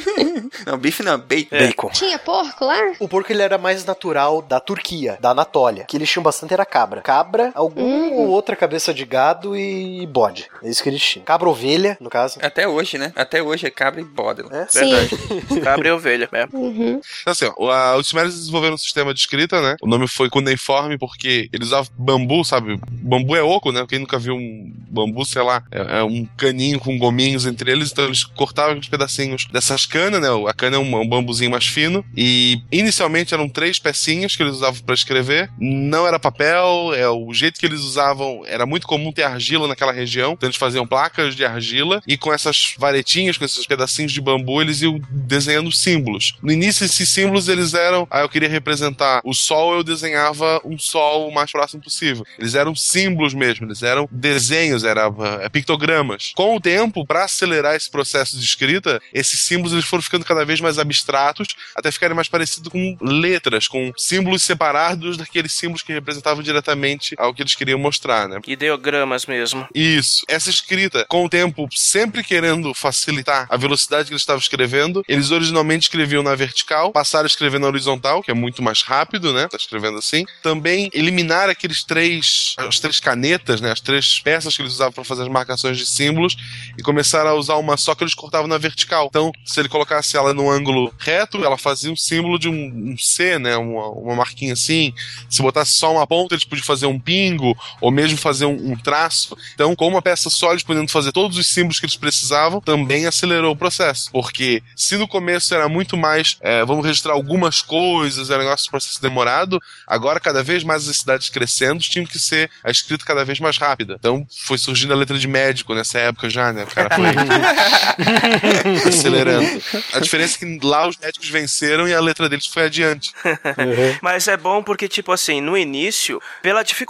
<laughs> Não, bife não, bacon. Bacon. Tinha porco lá? O porco ele era mais natural da Turquia, da Anatólia. Que eles tinham bastante era cabra. Cabra, alguma ou outra cabeça de gado e bode. É isso que eles tinham. Cabra ovelha, no caso. Até hoje, né? Até hoje é cabra e bode. É? Sim. <laughs> Cabra e ovelha. É. Uhum. Então, assim, ó, a- os sumérios desenvolveram um sistema de escrita, né? O nome foi cuneiforme porque eles usavam bambu, sabe? Bambu é oco, né? Quem nunca viu um bambu, sei lá, é, é um caninho com gominhos entre eles, então eles cortavam os pedacinhos dessas canas, né? A cana é um, um bambuzinho mais fino e inicialmente eram três pecinhas que eles usavam pra escrever. Não era papel, é o jeito que eles usavam era muito comum ter argila naquela região, então eles faziam placas de argila e com essas varetinhas, com esses pedacinhos de bambu, eles iam desenhando símbolos. No início, esses símbolos eles eram. Ah, eu queria representar o sol, eu desenhava um sol o mais próximo possível. Eles eram símbolos mesmo, eles eram desenhos, eram é, pictogramas. Com o tempo, para acelerar esse processo de escrita, esses símbolos eles foram ficando cada vez mais abstratos, até ficarem mais parecidos com letras, com símbolos separados daqueles símbolos que representavam diretamente ao que eles queriam mostrar, né? Ideogramas mesmo. Isso. Essa escrita, com o tempo, sempre querendo facilitar a velocidade que eles estavam escrevendo, eles originalmente escreviam na vertical, passaram a escrever na horizontal, que é muito mais rápido, né? Tá escrevendo assim. Também eliminar aqueles três, as três canetas, né? As três peças que eles usavam para fazer as marcações de símbolos e começaram a usar uma só que eles cortavam na vertical. Então, se ele colocasse ela num ângulo reto, ela fazia um símbolo de um, um C, né? Uma, uma marquinha assim. Se botasse só uma ponta, eles podiam fazer um pingo ou mesmo fazer um, um traço. Então, com uma peça só, eles podendo fazer todos os símbolos que eles precisavam, também acelerou o processo. Porque se no começo era muito mais, é, vamos registrar algumas coisas, era um negócio de processo demorado, agora cada vez mais as cidades crescendo, tinham que ser a escrita cada vez mais rápida. Então, foi surgindo a letra de médico nessa época já, né? O cara foi <laughs> acelerando. A diferença é que lá os médicos venceram e a letra deles foi adiante. <laughs> Mas é bom porque, tipo assim, no início, pela dificuldade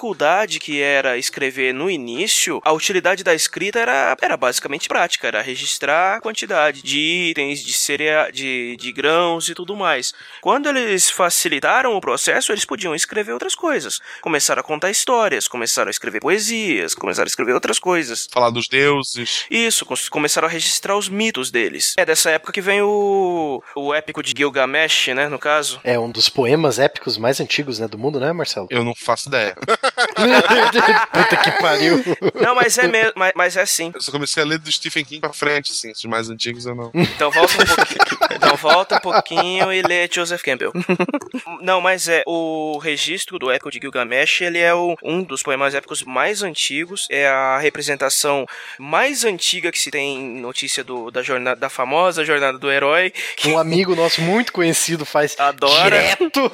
que era escrever no início, a utilidade da escrita era, era basicamente prática, era registrar a quantidade de itens, de, cereal, de, de grãos e tudo mais. Quando eles facilitaram o processo, eles podiam escrever outras coisas. Começaram a contar histórias, começaram a escrever poesias, começaram a escrever outras coisas. Falar dos deuses. Isso, começaram a registrar os mitos deles. É dessa época que vem o, o épico de Gilgamesh, né, no caso. É um dos poemas épicos mais antigos, né, do mundo, né, Marcelo? Eu não faço ideia. <laughs> Puta que pariu. Não, mas é mesmo, mas, mas é sim. Eu só comecei a ler do Stephen King pra frente, assim. Esses mais antigos eu não. Então volta um pouquinho. Então volta um pouquinho e lê Joseph Campbell. Não, mas é o registro do épico de Gilgamesh, ele é o- um dos poemas épicos mais antigos, é a representação mais antiga que se tem notícia do, da jornada da famosa jornada do herói. Um amigo nosso muito conhecido faz Adora. direto.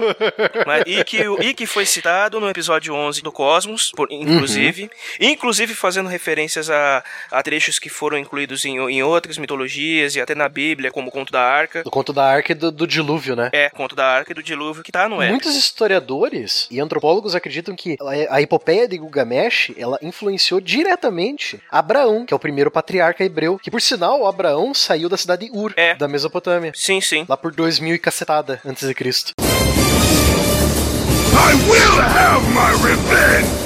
Mas, e, que, e que foi citado no episódio 11 do Cosmos, por- inclusive. Inclusive fazendo referências a, a trechos que foram incluídos em, em outras mitologias e até na Bíblia, como o Conto da Arca. Do conto da arca e do, do dilúvio, né? É, Conto da Arca e do Dilúvio, que tá no épico. Muitos historiadores e antropólogos acreditam que a, a epopeia de Gilgamesh ela influenciou diretamente Abraão, que é o primeiro patriarca hebreu, que por sinal Abraão saiu da cidade de Ur, É. da Mesopotâmia, Sim, sim. lá por 2000 e cacetada antes de Cristo. I will have my revenge!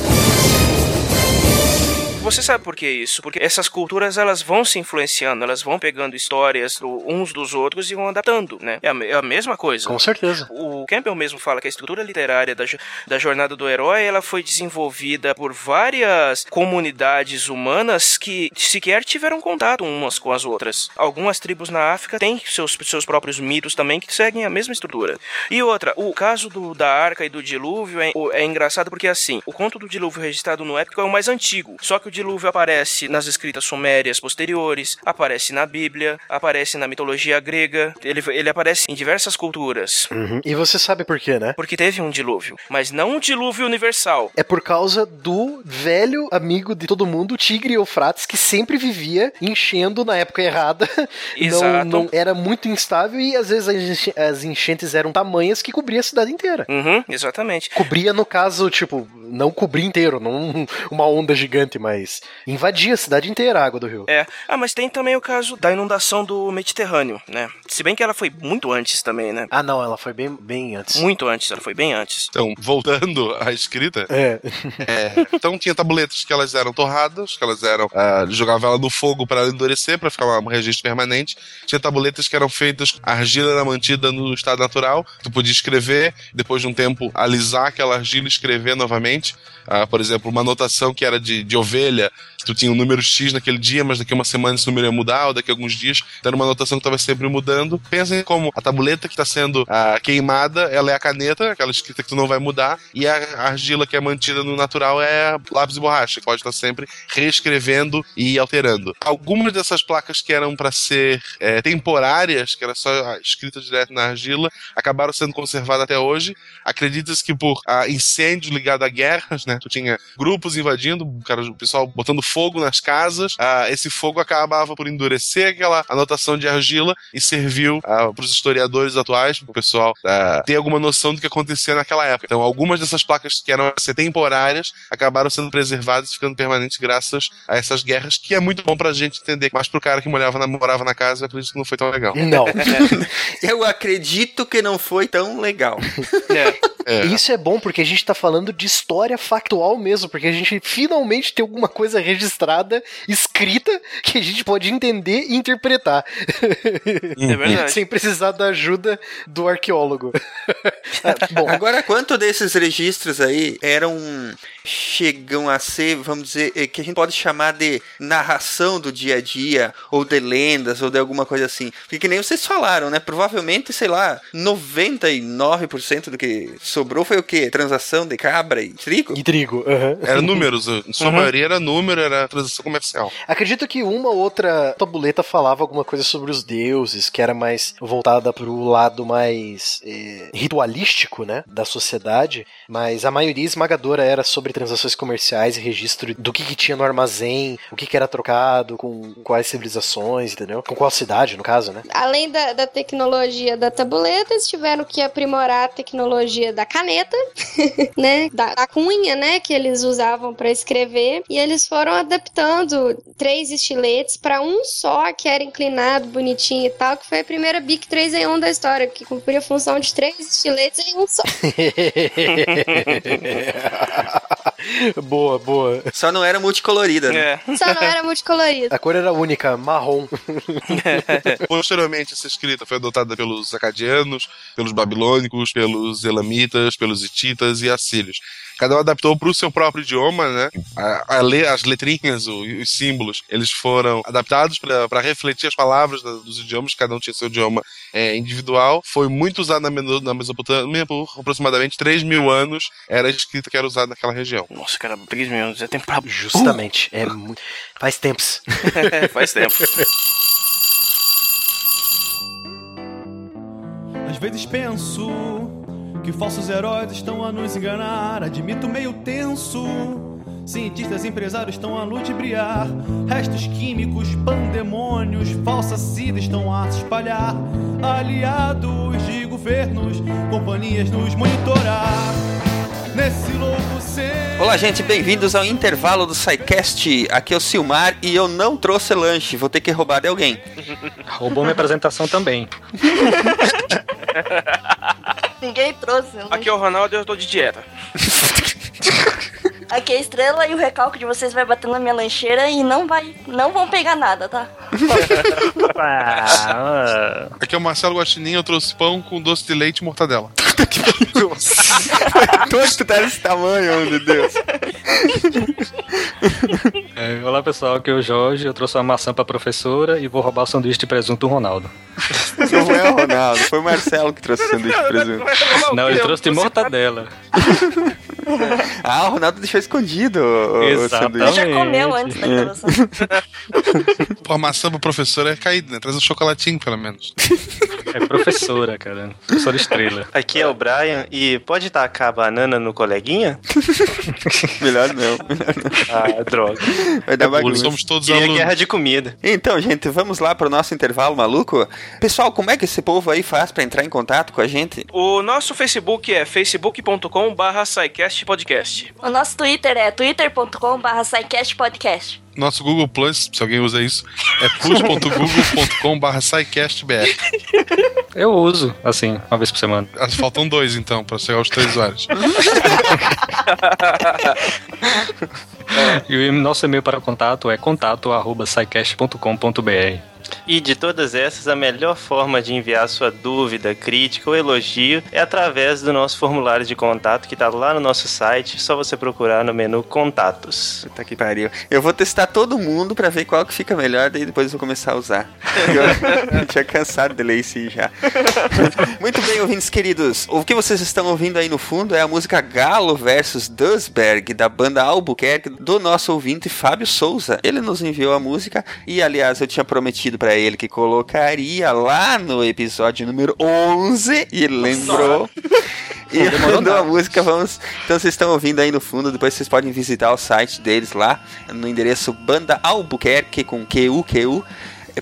Você sabe por que isso? Porque essas culturas elas vão se influenciando, elas vão pegando histórias do- uns dos outros e vão adaptando, né? É a, é a mesma coisa. Com certeza. O Campbell mesmo fala que a estrutura literária da, da jornada do herói ela foi desenvolvida por várias comunidades humanas que sequer tiveram contato umas com as outras. Algumas tribos na África têm seus, seus próprios mitos também que seguem a mesma estrutura. E outra, o caso do, da Arca e do Dilúvio é, é engraçado porque assim, o conto do Dilúvio registrado no épico é o mais antigo. Só que o Dilúvio aparece nas escritas sumérias posteriores, aparece na Bíblia, aparece na mitologia grega, ele, ele aparece em diversas culturas. Uhum. E você sabe por quê, né? Porque teve um dilúvio, mas não um dilúvio universal. É por causa do velho amigo de todo mundo, Tigre Eufrates, que sempre vivia enchendo na época errada. <laughs> Exato. Não, não era muito instável e às vezes as enche- as enchentes eram tamanhas que cobria a cidade inteira. Uhum, exatamente. Cobria, no caso, tipo, não cobria inteiro, não <laughs> uma onda gigante, mas invadia a cidade inteira a água do rio. É. Ah, mas tem também o caso da inundação do Mediterrâneo, né? Se bem que ela foi muito antes também, né? Ah, não, ela foi bem, bem antes. Muito antes, ela foi bem antes. Então, voltando à escrita, É. é, então tinha tabuletas que elas eram torradas, que elas eram. ah, jogava ela no fogo para ela endurecer, para ficar um registro permanente. Tinha tabuletas que eram feitas, a argila era mantida no estado natural, tu podia escrever, depois de um tempo alisar aquela argila e escrever novamente. Ah, por exemplo, uma anotação que era de, de ovelha, que tu tinha um número X naquele dia, mas daqui a uma semana esse número ia mudar, ou daqui a alguns dias. Então era uma anotação que estava sempre mudando. Pensem como a tabuleta que está sendo ah, queimada, ela é a caneta, aquela escrita que tu não vai mudar, e a argila que é mantida no natural é lápis e borracha, que pode estar sempre reescrevendo e alterando. Algumas dessas placas que eram para ser eh, temporárias, que era só escrita direto na argila, acabaram sendo conservadas até hoje. Acredita-se que por ah, incêndios ligados a guerras, né? Tu tinha grupos invadindo, o cara- o pessoal botando fogo nas casas. ah, esse fogo acabava por endurecer aquela anotação de argila e serviu para os historiadores atuais, para o pessoal ah, ter alguma noção do que acontecia naquela época. Então, algumas dessas placas que eram ser temporárias acabaram sendo preservadas e ficando permanentes graças a essas guerras, que é muito bom pra gente entender. Mas pro cara que morava na, morava na casa, eu acredito que não foi tão legal. Não. <laughs> Eu acredito que não foi tão legal. <laughs> É. É. Isso é bom porque a gente tá falando de história factual mesmo, porque a gente finalmente tem alguma coisa registrada, escrita, que a gente pode entender e interpretar. É verdade. Sem precisar da ajuda do arqueólogo. <laughs> Ah, bom, Agora, quanto desses registros aí eram. chegam a ser, vamos dizer, eh, que a gente pode chamar de narração do dia a dia, ou de lendas, ou de alguma coisa assim? Porque que nem vocês falaram, né? Provavelmente, sei lá, 99% do que sobrou foi o quê? Transação de cabra e trigo? e trigo. aham. Era números, em sua maioria era número, era transação comercial. Acredito que uma ou outra tabuleta falava alguma coisa sobre os deuses, que era mais voltada pro lado mais eh, ritualístico, né, da sociedade, mas a maioria esmagadora era sobre transações comerciais e registro do que, que tinha no armazém, o que, que era trocado, com quais civilizações, entendeu? Com qual cidade, no caso, né? Além da, da tecnologia da tabuleta, eles tiveram que aprimorar a tecnologia da caneta, <laughs> né? Da, da cunha, né? Que eles usavam para escrever. E eles foram adaptando três estiletes para um só, que era inclinado, bonitinho e tal, que foi a primeira Bic 3 em 1 da história, que cumpria a função de três estiletes em um só. <laughs> <laughs> boa, boa. Só não era multicolorida, né? É. Só não era multicolorido. A cor era única, marrom. <laughs> Posteriormente, essa escrita foi adotada pelos acadianos, pelos babilônicos, pelos elamitas, pelos hititas e assírios. Cada um adaptou para o seu próprio idioma, né? A, a le- as letrinhas, o- os símbolos, eles foram adaptados para refletir as palavras da- dos idiomas, cada um tinha seu idioma é, individual. Foi muito usado na, na Mesopotâmia por aproximadamente 3 mil anos. Era a escrita que era usada naquela região. Nossa, cara, 3 mil anos. É tempo pra... Justamente. É mu- Faz tempos. <laughs> Faz tempo. Às vezes penso que falsos heróis estão a nos enganar. Admito meio tenso. Cientistas e empresários estão a ludibriar. Restos químicos, pandemônios, falsa sida estão a se espalhar. Aliados de governos, companhias nos monitorar. Nesse louco ser. Olá, gente, bem-vindos ao intervalo do SciCast. Aqui é o Silmar e eu não trouxe lanche, vou ter que roubar de alguém. <laughs> Roubou minha apresentação também. <laughs> Ninguém trouxe. eu não- Aqui é o Ronaldo e eu tô de dieta. <laughs> Aqui é a estrela e o recalque de vocês vai bater na minha lancheira e não vai. não vão pegar nada, tá? Aqui é o Marcelo Guaxinim, eu trouxe pão com doce de leite e mortadela. Todo tu tá desse tamanho, meu Deus. é, olá pessoal, aqui é o Jorge. Eu trouxe uma maçã pra professora e vou roubar o sanduíche de presunto do Ronaldo. Não é o Ronaldo, foi o Marcelo que trouxe o sanduíche de presunto. Não, ele trouxe de mortadela. Ah, o Ronaldo deixou escondido o, o Exatamente. sanduíche. Já comeu antes da gravação. <laughs> Pô, a maçã pro professor é caída, né? Traz um chocolatinho, pelo menos. É professora, cara. Professora estrela. Aqui é o Brian e pode tacar a banana no coleguinha? <laughs> Melhor não, melhor não. Ah, droga. Vai dar bagunça. Somos todos Queria alunos. guerra de comida. Então, gente, vamos lá pro nosso intervalo maluco. Pessoal, como é que esse povo aí faz pra entrar em contato com a gente? O nosso Facebook é facebook.com barra podcast. O nosso Twitter é twitter.com/barra podcast. Nosso Google Plus, se alguém usa isso, é plus.google.com.br SciCastBR. Eu uso, assim, uma vez por semana. Ah, Faltam dois, então, pra chegar aos três usuários. <laughs> E o nosso e-mail para contato é contato@scicast.com.br. E de todas essas, a melhor forma de enviar sua dúvida, crítica ou elogio é através do nosso formulário de contato que está lá no nosso site. Só você procurar no menu Contatos. Puta que pariu. Eu vou testar todo mundo pra ver qual que fica melhor, daí depois eu vou começar a usar. <laughs> Eu tinha cansado de ler isso já. <laughs> Muito bem, ouvintes queridos. O que vocês estão ouvindo aí no fundo é a música Galo versus Dusberg, da banda Albuquerque, do nosso ouvinte Fábio Souza. Ele nos enviou a música e, aliás, eu tinha prometido pra ele que colocaria lá no episódio número 11 e lembrou. <laughs> E mandou a música, vamos. Então vocês estão ouvindo aí no fundo, depois vocês podem visitar o site deles lá, no endereço Banda Albuquerque com QUQ.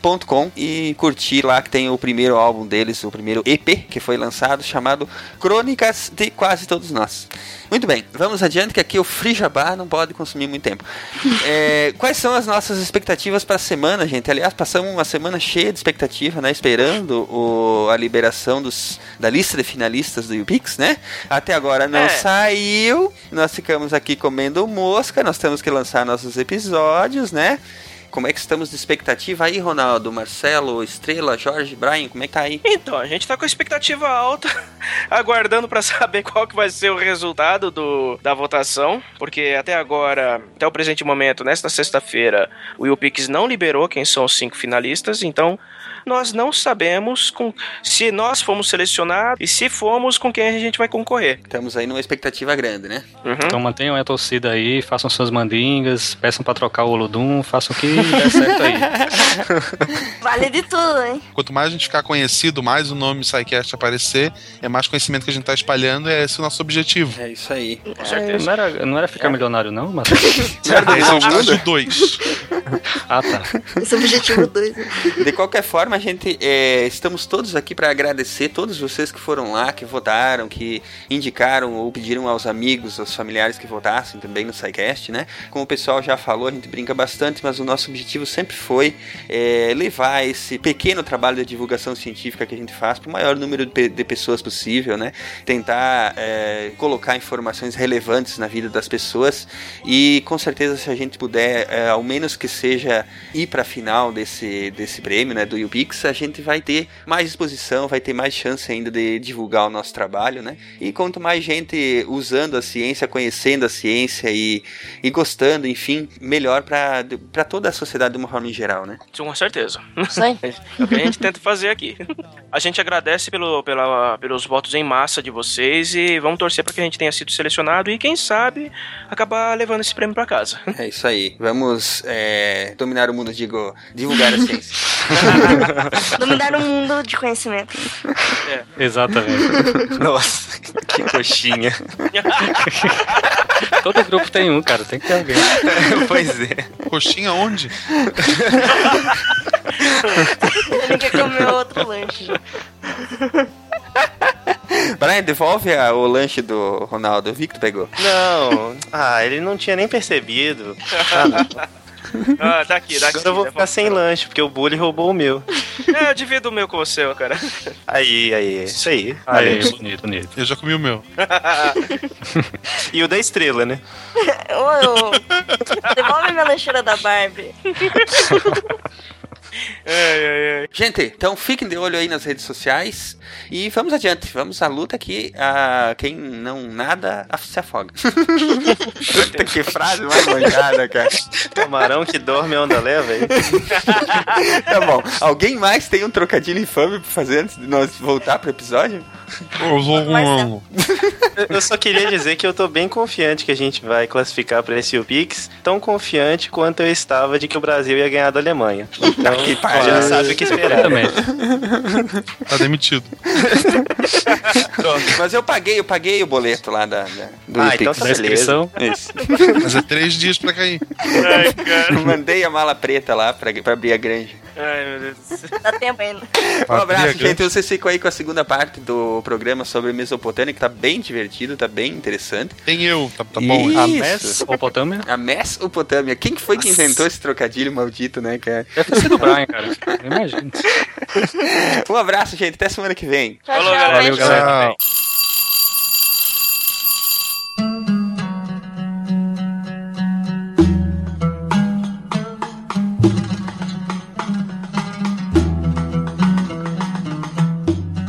Ponto .com e curtir lá que tem o primeiro álbum deles, o primeiro EP que foi lançado, chamado Crônicas de Quase Todos Nós. Muito bem, vamos adiante que aqui o Free não pode consumir muito tempo. É, quais são as nossas expectativas para a semana, gente? Aliás, passamos uma semana cheia de expectativa, né? Esperando o, a liberação dos, da lista de finalistas do YouPix, né? Até agora não É. saiu. Nós ficamos aqui comendo mosca, nós temos que lançar nossos episódios, né? Como é que estamos de expectativa aí, Ronaldo? Marcelo, Estrela, Jorge, Brian, como é que tá aí? Então, a gente tá com expectativa alta, <laughs> aguardando pra saber qual que vai ser o resultado do, da votação, porque até agora, até o presente momento, nesta sexta-feira, o YouPix não liberou quem são os cinco finalistas, então nós não sabemos com, se nós fomos selecionados e se fomos com quem a gente vai concorrer. Estamos aí numa expectativa grande, né? Então mantenham a torcida aí, façam suas mandingas, peçam pra trocar o Olodum, façam o que der certo aí. <laughs> Vale de tudo, hein? Quanto mais a gente ficar conhecido, mais o nome SciCast aparecer, é mais conhecimento que a gente tá espalhando, é esse o nosso objetivo. É isso aí. Com É, certeza. não, era, não era ficar milionário, não, mas. <laughs> Esse é o estágio 2. Ah, tá. Esse é o objetivo 2. De qualquer forma, a gente é, estamos todos aqui para agradecer todos vocês que foram lá, que votaram, que indicaram ou pediram aos amigos, aos familiares que votassem também no SciCast, né? Como o pessoal já falou, a gente brinca bastante, mas o nosso objetivo sempre foi é, levar esse pequeno trabalho de divulgação científica que a gente faz para o maior número de, pe- de pessoas possível, né? Tentar é, colocar informações relevantes na vida das pessoas e com certeza se a gente puder, é, ao menos que seja ir para a final desse, desse prêmio, né, do YouPix, a gente vai ter mais exposição, vai ter mais chance ainda de divulgar o nosso trabalho, né? E quanto mais gente usando a ciência, conhecendo a ciência e, e gostando, enfim, melhor para toda a sociedade de uma forma em geral, né? Com certeza. Aí. É o que a gente tenta fazer aqui. A gente agradece pelo, pela, pelos votos em massa de vocês e vamos torcer para que a gente tenha sido selecionado e, quem sabe, acabar levando esse prêmio para casa. É isso aí. Vamos é, dominar o mundo, digo, divulgar a ciência. <laughs> Dominar o mundo de conhecimento. Exatamente. Nossa, que coxinha. <laughs> Todo grupo tem um, cara, tem que ter alguém. <laughs> pois é. Coxinha onde? Ele quer comer outro lanche. Brian, devolve a- o lanche do Ronaldo. Eu vi que tu pegou. Não, ah, ele não tinha nem percebido. Ah, <laughs> Ah, daqui, daqui. Agora eu vou né? ficar sem lanche, porque o bully roubou o meu. É, eu divido o meu com você, ó, cara. Aí, aí, isso aí. Aí, Aí. bonito, bonito. Eu já comi o meu. <laughs> E o da estrela, né? Ô, ô, devolve minha lancheira da Barbie. <laughs> Gente, então fiquem de olho aí nas redes sociais e vamos adiante. Vamos à luta que a quem não nada se afoga. <laughs> Puta que frase mais manjada, cara. Camarão que dorme onda leva aí. Tá bom. Alguém mais tem um trocadilho infame pra fazer antes de nós voltar pro episódio? Eu vou um. Eu só queria dizer que eu tô bem confiante que a gente vai classificar pra esse Pix, tão confiante quanto eu estava de que o Brasil ia ganhar da Alemanha. Então, que pariu. já sabe o que esperar. Exatamente. Tá demitido. Mas eu paguei, eu paguei o boleto lá da, da do Ah, então tá inscrição. Isso. Mas é três dias pra cair. Ai, cara. Mandei a mala preta lá pra, pra abrir a granja. Ai, meu Deus do céu. Dá tempo ainda. Um abraço, gente. Vocês ficam aí com a segunda parte do programa sobre Mesopotâmia, que tá bem divertido, tá bem interessante. Tem eu, tá, tá bom. Isso. A Mesopotâmia? A Mesopotâmia. Quem que foi que inventou esse trocadilho maldito, né, cara? Deve ter sido o Brian, cara. Imagina. <laughs> Um abraço, gente. Até semana que vem. Tchau, Falou, tchau. galera. Valeu, galera. Tchau.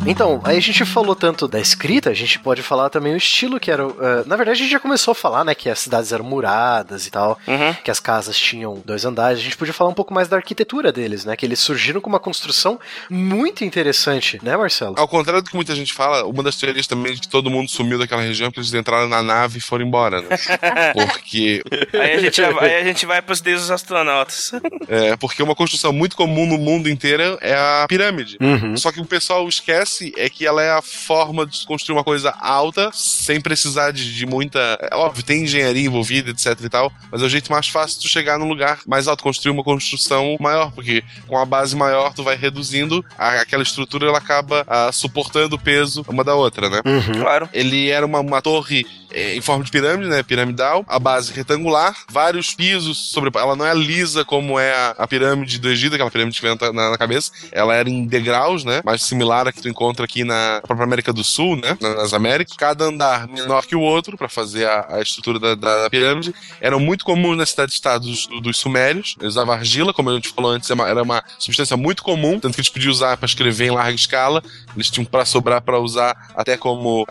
Então, aí a gente falou tanto da escrita, a gente pode falar também o estilo que era. uh, na verdade, a gente já começou a falar, né, que as cidades eram muradas e tal, Uhum. que as casas tinham dois andares. A gente podia falar um pouco mais da arquitetura deles, né, que eles surgiram com uma construção muito interessante, né, Marcelo? Ao contrário do que muita gente fala, uma das teorias também de que todo mundo sumiu daquela região é porque eles entraram na nave e foram embora, né? <laughs> Porque, Aí a gente, aí a gente vai pros deuses astronautas. é, porque uma construção muito comum no mundo inteiro é a pirâmide. Uhum. Só que o pessoal esquece é que ela é a forma de construir uma coisa alta sem precisar de, de muita. É óbvio, tem engenharia envolvida, etc e tal, mas é o jeito mais fácil de chegar num lugar mais alto, construir uma construção maior, porque com a base maior tu vai reduzindo, a- aquela estrutura ela acaba ah, suportando o peso uma da outra, né? Uhum. Claro. Ele era uma, uma torre é, em forma de pirâmide, né? Piramidal, a base retangular, vários pisos sobre. Ela não é lisa como é a, a pirâmide do Egito, aquela pirâmide que vem na, na- na cabeça. Ela era em degraus, né? Mais similar a que tu encontra aqui na própria América do Sul, né? na- Nas Américas. Cada andar menor que o outro para fazer a, a estrutura da, da- pirâmide. Eram muito comuns nas cidades-estados dos, dos sumérios. Eles usavam argila, como a gente falou antes, é era uma substância muito comum, tanto que eles podiam usar para escrever em larga escala. Eles tinham para sobrar para usar até como,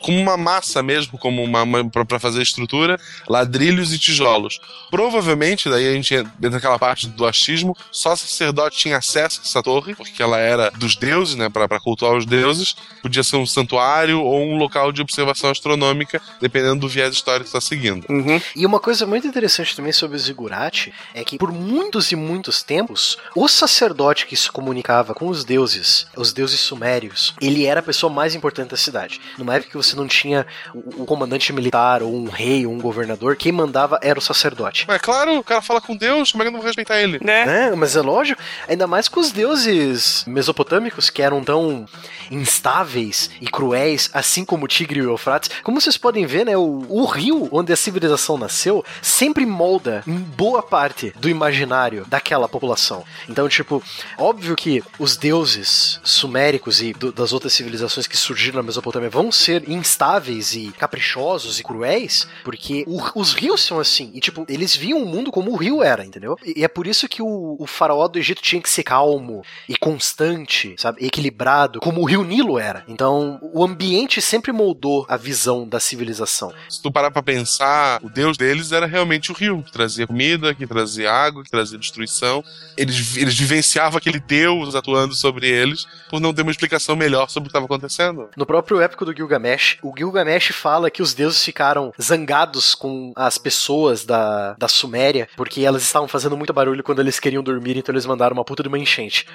como uma massa mesmo, como uma, uma para fazer estrutura, ladrilhos e tijolos. Provavelmente, daí a gente entra naquela parte do achismo, só sacerdote tinha acesso a essa torre, porque ela era dos deuses, né, para cultuar os deuses. Podia ser um santuário ou um local de observação astronômica, dependendo do viés histórico que está seguindo. E uma coisa muito interessante também sobre o Zigurate é que por muitos e muitos tempos, o sacerdote que se comunicava com os deuses, os deuses sumérios, ele era a pessoa mais importante da cidade. Numa época que você não tinha o, o comandante militar, ou um rei, ou um governador, quem mandava era o sacerdote. Mas claro, o cara fala com Deus, como é que eu não vou respeitar ele? Né? Né? Mas é lógico, ainda mais com os deuses mesopotâmicos que eram tão instáveis e cruéis, assim como o Tigre e o Eufrates. Como vocês podem ver, né, o, o rio onde a civilização nasceu sempre molda em boa parte do imaginário daquela população. Então, tipo, óbvio que os deuses suméricos e do- das outras civilizações que surgiram na Mesopotâmia vão ser instáveis e caprichosos e cruéis, porque o- os rios são assim. E, tipo, eles viam o mundo como o rio era, entendeu? E, e é por isso que o, o faraó do Egito tinha que ser calmo e constante, sabe? Equilibrado, como o rio Nilo era. Então, o ambiente sempre moldou a visão da civilização. Se tu parar pra pensar, o deus deles era realmente o rio, que trazia comida, que trazia água, que trazia destruição. Eles, eles vivenciavam aquele deus atuando sobre eles por não ter uma explicação melhor sobre o que estava acontecendo. No próprio épico do Gilgamesh, o Gilgamesh fala que os deuses ficaram zangados com as pessoas da, da Suméria, porque elas estavam fazendo muito barulho quando eles queriam dormir, então eles mandaram uma puta de uma enchente. <laughs>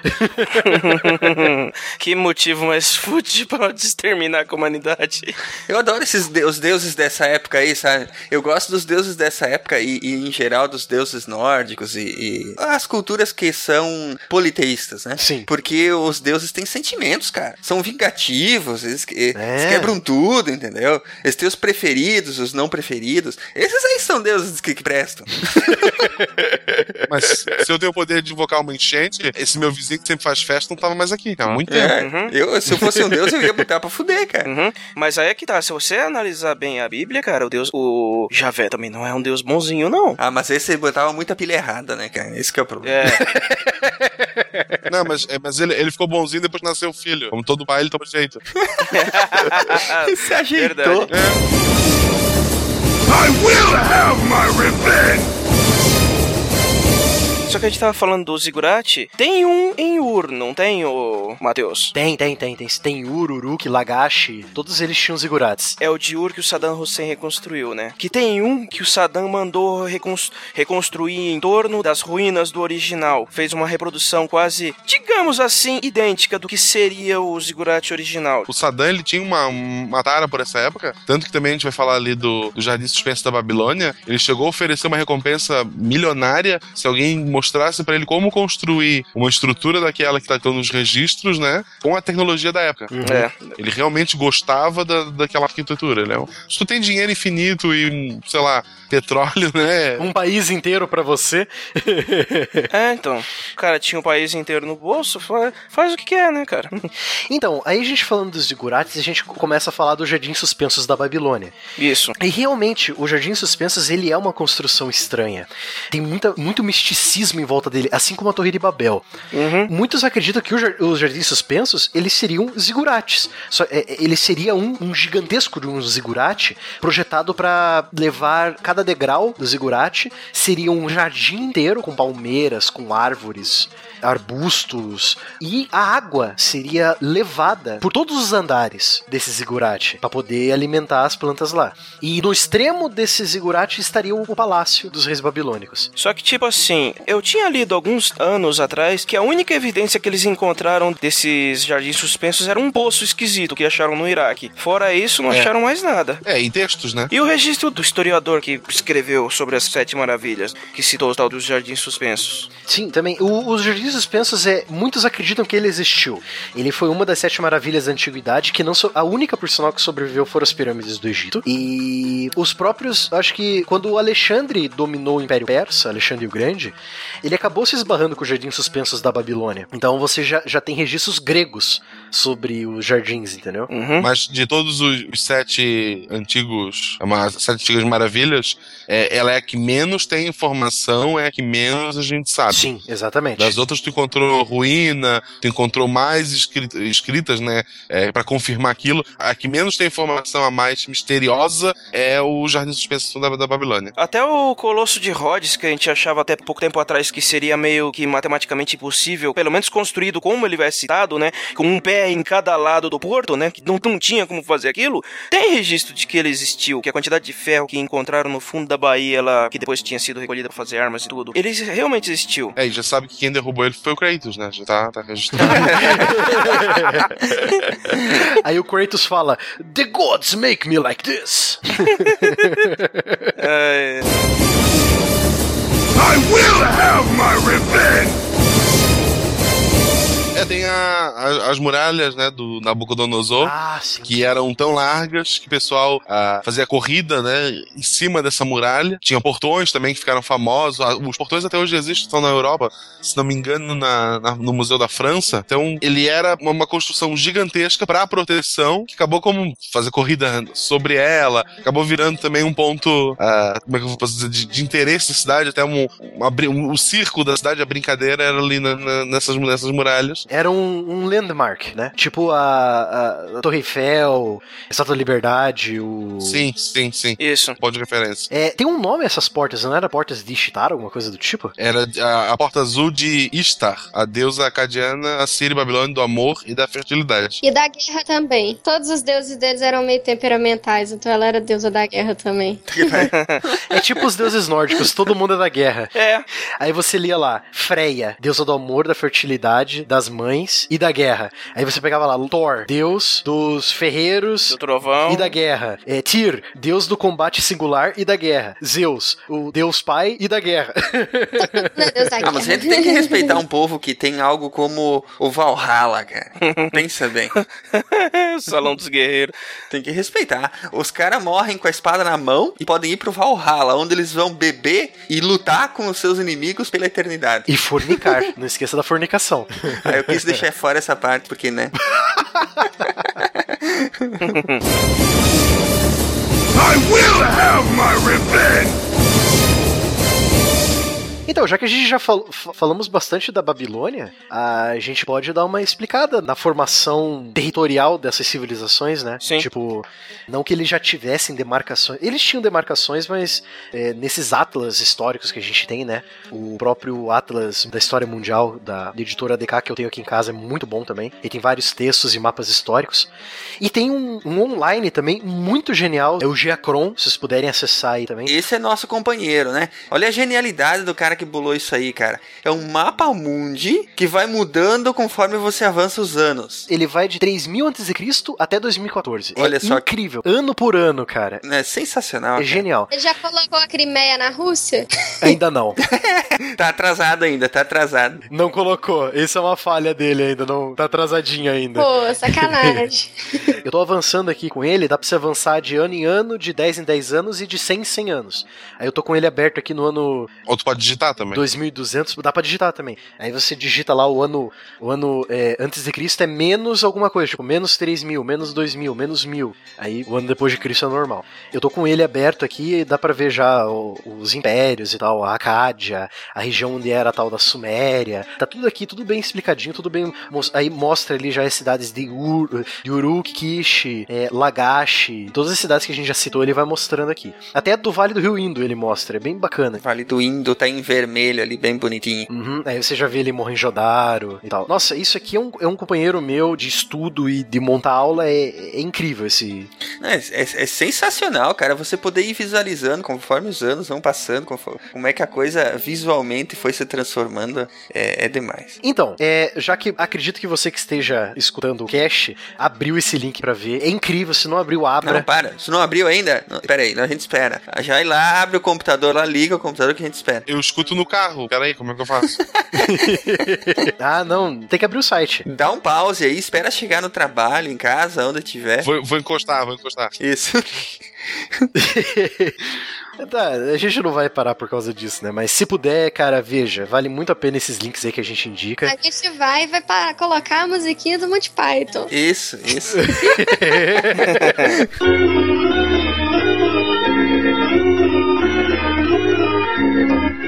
<laughs> que motivo mais <laughs> fútil pra exterminar a humanidade. Eu adoro esses de- os deuses dessa época aí, sabe? Eu gosto dos deuses dessa época e, e, em geral dos deuses nórdicos e, e as culturas que são politeístas, né? Sim. Porque os deuses têm sentimentos, cara. São vingativos, eles, que- eles É. quebram tudo, entendeu? Eles têm os preferidos, os não preferidos. Esses aí são deuses que, que prestam. <laughs> Mas se eu tenho o poder de invocar uma enchente, esse meu vizinho que sempre faz festa não tava mais aqui, há muito tempo. É, eu, se eu fosse um deus, eu ia botar pra fuder, cara. Uhum. Mas aí é que tá, se você analisar bem a Bíblia, cara, o Deus, o Javé também não é um Deus bonzinho, não. Ah, mas esse botava muita pilha errada, né, cara? Esse que é o problema. É. <laughs> Não, mas, é, mas ele, ele ficou bonzinho depois que nasceu o filho. Como todo pai, ele toma jeito. <laughs> Se ajeitou. Verdade. I will have my revenge! Só que a gente tava falando do Zigurate, tem um em Ur, não tem, ô Matheus? Tem, tem, tem. Tem, tem Ur, Uruk, Lagash. Todos eles tinham zigurates. É o de Ur que o Saddam Hussein reconstruiu, né? Que tem um que o Saddam mandou recons- reconstruir em torno das ruínas do original. Fez uma reprodução quase, digamos assim, idêntica do que seria o Zigurate original. O Saddam, ele tinha uma, uma tara por essa época, tanto que também a gente vai falar ali do, do Jardim Suspenso da Babilônia. Ele chegou a oferecer uma recompensa milionária se alguém mostrasse pra ele como construir uma estrutura daquela que tá nos registros, né, com a tecnologia da época. É. Ele realmente gostava da, daquela arquitetura, né? Se tu tem dinheiro infinito e, sei lá, petróleo, <laughs> né? Um país inteiro pra você. <laughs> É, então. O cara tinha o país inteiro no bolso, fa- faz o que quer, né, cara? <laughs> Então, aí a gente falando dos zigurates, a gente começa a falar dos Jardins Suspensos da Babilônia. Isso. E realmente, o Jardim Suspensos, ele é uma construção estranha. Tem muita, muito misticismo em volta dele, assim como a Torre de Babel. Muitos acreditam que os Jardins Suspensos, eles seriam zigurates. Só, é, é, ele seria um, um gigantesco de um zigurate projetado para levar cada degrau do zigurate seria um jardim inteiro com palmeiras, com árvores, arbustos e a água seria levada por todos os andares desse zigurate para poder alimentar as plantas lá. E no extremo desse zigurate estaria o palácio dos reis babilônicos. Só que, tipo assim, eu tinha lido alguns anos atrás que a única evidência que eles encontraram desses jardins suspensos era um poço esquisito que acharam no Iraque. Fora isso, não É. acharam mais nada. É, em textos, né? E o registro do historiador que escreveu sobre as Sete Maravilhas, que citou o tal dos jardins suspensos. Sim, também. O- os Jardins Suspensos, é, muitos acreditam que ele existiu. Ele foi uma das sete maravilhas da antiguidade, que não so- a única por sinal que sobreviveu foram as pirâmides do Egito. E os próprios, acho que quando o Alexandre dominou o Império Persa, Alexandre o Grande, ele acabou se esbarrando com os Jardins Suspensos da Babilônia. Então você já, já tem registros gregos sobre os jardins, entendeu? Mas de todos os, os sete antigos, as sete antigas maravilhas, é, ela é a que menos tem informação, é a que menos a gente sabe. Sim, exatamente. Das outras tu encontrou ruína, tu encontrou mais escrita- escritas, né, é, para confirmar aquilo. A que menos tem informação, a mais misteriosa, é o Jardim Suspenso da, da Babilônia. Até o Colosso de Rhodes, que a gente achava até pouco tempo atrás que seria meio que matematicamente impossível, pelo menos construído como ele vai citado, né? Com um pé em cada lado do porto, né? Que não, não tinha como fazer aquilo. Tem registro de que ele existiu, que a quantidade de ferro que encontraram no fundo da Bahia, lá, que depois tinha sido recolhida pra fazer armas e tudo, ele realmente existiu. É, e já sabe que quem derrubou ele foi o Kratos, né? Já tá, tá registrado. <laughs> Aí o Kratos fala: The gods make me like this. <laughs> É... I will have my revenge! É, tem a- a- as muralhas, né, do Nabucodonosor, Ah, que eram tão largas que o pessoal ah, fazia corrida, né, em cima dessa muralha. Tinha portões também que ficaram famosos. Ah, Os portões até hoje existem, estão na Europa, se não me engano, na- na- no Museu da França. Então, ele era uma, uma construção gigantesca para proteção, que acabou como fazer corrida sobre ela, acabou virando também um ponto, ah, como é que eu posso dizer, de, de interesse da cidade, até um, uma um- o circo da cidade, a brincadeira era ali na- na- nessas, nessas muralhas. Era um, um landmark, né? Tipo a, a- a Torre Eiffel, a Estátua da Liberdade, o. Sim, sim, sim. Isso. Ponto de referência. É, tem um nome essas portas, não era portas de Ishtar, alguma coisa do tipo? Era a, a porta azul de Ishtar, a deusa acadiana, assíria e babilônia do amor e da fertilidade. E da guerra também. Todos os deuses deles eram meio temperamentais, então ela era deusa da guerra também. <laughs> É tipo os deuses nórdicos, todo mundo é da guerra. É. Aí você lia lá, Freya, deusa do amor, da fertilidade, das alemães e da guerra. Aí você pegava lá Thor, deus dos ferreiros Do trovão. e da guerra. É, Tyr, deus do combate singular e da guerra. Zeus, o deus pai e da guerra. <laughs> Ah, mas a gente tem que respeitar um povo que tem algo como o Valhalla, cara. Pensa bem. <laughs> Salão dos Guerreiros. Tem que respeitar. Os caras morrem com a espada na mão e podem ir pro Valhalla, onde eles vão beber e lutar com os seus inimigos pela eternidade. e fornicar. Não esqueça da fornicação. Aí eu quis deixar fora essa parte, porque, né? <laughs> I will have my revenge! Então, já que a gente já fal- fa- falamos bastante da Babilônia, a gente pode dar uma explicada na formação territorial dessas civilizações, né? Sim. Tipo, não que eles já tivessem demarcações. Eles tinham demarcações, mas é, nesses atlas históricos que a gente tem, né? O próprio Atlas da História Mundial da editora DK que eu tenho aqui em casa é muito bom também. Ele tem vários textos e mapas históricos. E tem um, um online também muito genial, é o Geacron, se vocês puderem acessar aí também. Esse é nosso companheiro, né? Olha a genialidade do cara que bolou isso aí, cara. É um mapa mundi que vai mudando conforme você avança os anos. Ele vai de 3000 a.C. até 2014. Olha é só. incrível. Ano por ano, cara. É sensacional. É cara. genial. Ele já colocou a Crimeia na Rússia? <laughs> Ainda não. <laughs> Tá atrasado ainda, tá atrasado. Não colocou. Essa é uma falha dele ainda. Não tá atrasadinho ainda. Pô, sacanagem. <laughs> Eu tô avançando aqui com ele. Dá pra você avançar de ano em ano, de 10 em 10 anos e de 100 em 100 anos. Aí eu tô com ele aberto aqui no ano Ou tu pode digitar também. 2200. Dá pra digitar também. Aí você digita lá o ano, o ano é, antes de Cristo é menos alguma coisa. Tipo, menos 3000, menos 2000, menos 1000. Aí o ano depois de Cristo é normal. Eu tô com ele aberto aqui e dá pra ver já o- os impérios e tal, a Acádia, a região onde era a tal da Suméria. Tá tudo aqui, tudo bem explicadinho, tudo bem. Aí mostra ali já as cidades de, Ur, de Uruk, Kish, é, Lagash, todas as cidades que a gente já citou, ele vai mostrando aqui. Até do Vale do Rio Indo ele mostra, é bem bacana. Vale do Indo tá em vermelho ali, bem bonitinho. Uhum, aí você já vê ele Mohenjo-Daro e tal. Nossa, isso aqui é um, é um companheiro meu de estudo e de montar aula, é, é incrível esse... É, é- é sensacional, cara, você poder ir visualizando conforme os anos vão passando, conforme- como é que a coisa visualmente foi se transformando, é, é demais. Então, é, já que acredito que você que esteja escutando o cast, abriu esse link pra ver. É incrível, se não abriu, abra. Não, para, se não abriu ainda, não, pera aí, a gente espera. Já vai lá, abre o computador lá, liga o computador que a gente espera. Eu escuto no carro. Peraí, como é que eu faço? <laughs> ah, não, tem que abrir o site. Dá um pause aí, espera chegar no trabalho, em casa, onde tiver. Vou, vou encostar, vou encostar. Isso. <laughs> Tá, a gente não vai parar por causa disso, né? Mas se puder, cara, veja, vale muito a pena esses links aí que a gente indica. A gente vai e vai para colocar a musiquinha do Monty Python. Isso, isso. <laughs>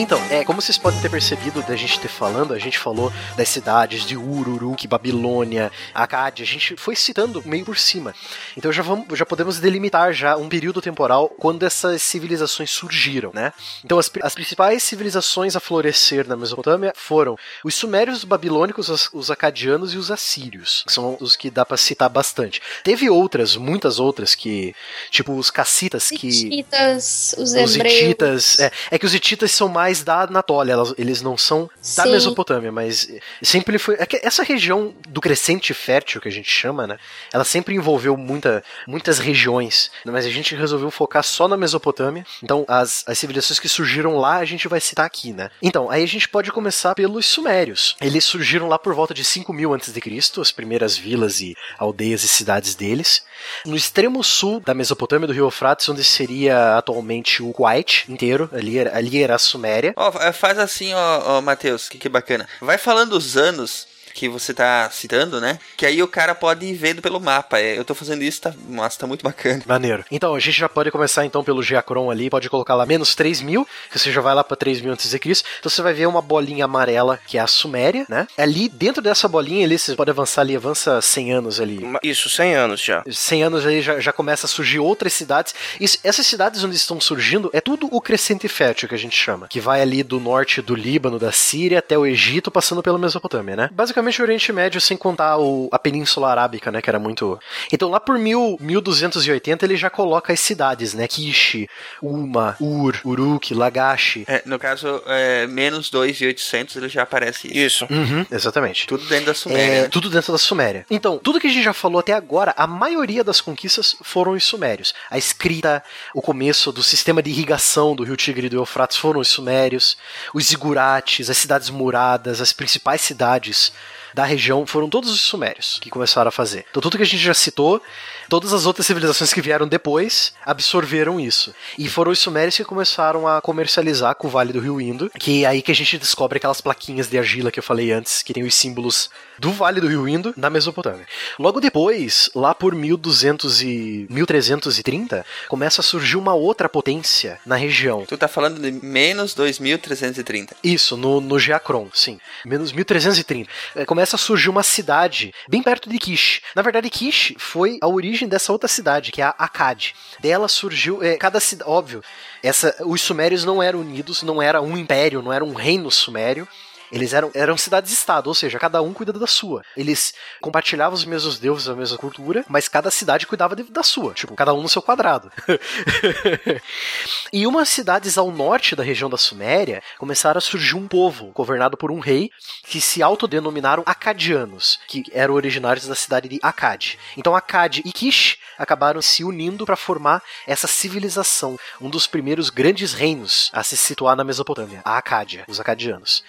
Então, é, como vocês podem ter percebido da gente ter falando, a gente falou das cidades de Ururuk, Babilônia, Acádia, a gente foi citando meio por cima. Então já, vamos, já podemos delimitar já um período temporal quando essas civilizações surgiram, né? Então as, as principais civilizações a florescer na Mesopotâmia foram os sumérios, os babilônicos, os, os acadianos e os assírios, que são os que dá pra citar bastante. Teve outras, muitas outras que, tipo os cacitas que Hititas, os os hebreus. hititas. É, é que os hititas são mais da Anatólia, elas- eles não são da Sim. Mesopotâmia, mas sempre foi. É essa região do crescente fértil que a gente chama, né? Ela sempre envolveu muita, muitas regiões, mas a gente resolveu focar só na Mesopotâmia. Então, as, as civilizações que surgiram lá, a gente vai citar aqui, né? Então, aí a gente pode começar pelos Sumérios. Eles surgiram lá por volta de 5000 a.C., as primeiras vilas e aldeias e cidades deles. No extremo sul da Mesopotâmia, do rio Eufrates, onde seria atualmente o Kuwait inteiro, ali ali era a Suméria. Ó, fa- faz assim, ó, ó Matheus, que, que bacana. Vai falando os anos que você tá citando, né? Que aí o cara pode ir vendo pelo mapa. É, eu tô fazendo isso, tá, nossa, tá muito bacana. Maneiro. Então, a gente já pode começar então pelo Geacron ali, pode colocar lá menos 3 mil, que você já vai lá pra 3 mil antes de Cristo. Então você vai ver uma bolinha amarela, que é a Suméria, né? Ali, dentro dessa bolinha ali, você pode avançar ali, avança 100 anos ali. Isso, 100 anos já. 100 anos aí já, já começa a surgir outras cidades. Isso, essas cidades onde estão surgindo é tudo o crescente fértil que a gente chama, que vai ali do norte do Líbano, da Síria até o Egito, passando pela Mesopotâmia, né? Basicamente o Oriente Médio sem contar o, a Península Arábica, né, que era muito. Então lá por mil, 1280 ele já coloca as cidades, né? Kishi, Uma, Ur, Uruk, Lagash. É, no caso, é, menos 2,800 ele já aparece isso. Isso. Uhum, exatamente. Tudo dentro da Suméria. É, tudo dentro da Suméria. Então, tudo que a gente já falou até agora, a maioria das conquistas foram os sumérios. A escrita, o começo do sistema de irrigação do rio Tigre e do Eufrates foram os sumérios. Os zigurates, as cidades muradas, as principais cidades da região foram todos os sumérios que começaram a fazer. Então tudo que a gente já citou, todas as outras civilizações que vieram depois absorveram isso. E foram os sumérios que começaram a comercializar com o Vale do Rio Indo, que é aí que a gente descobre aquelas plaquinhas de argila que eu falei antes, que tem os símbolos do Vale do Rio Indo na Mesopotâmia. Logo depois, lá por 1200 e 1330, começa a surgir uma outra potência na região. Tu tá falando de menos 2330. Isso, no, no Geacron, sim. Menos 1330. É, Começa a surgir uma cidade bem perto de Kish. Na verdade, Kish foi a origem dessa outra cidade, que é a Akkad. Dela surgiu. É, cada cidade. Óbvio, essa, os sumérios não eram unidos, não era um império, não era um reino sumério. Eles eram, eram cidades-estado, ou seja, cada um cuida da sua. Eles compartilhavam os mesmos deuses, a mesma cultura, mas cada cidade cuidava de- da sua. Tipo, cada um no seu quadrado. <laughs> e umas cidades ao norte da região da Suméria começaram a surgir um povo governado por um rei que se autodenominaram Acadianos, que eram originários da cidade de Akkad. Então Akkad e Kish acabaram se unindo para formar essa civilização, um dos primeiros grandes reinos a se situar na Mesopotâmia, a Acádia, os acadianos.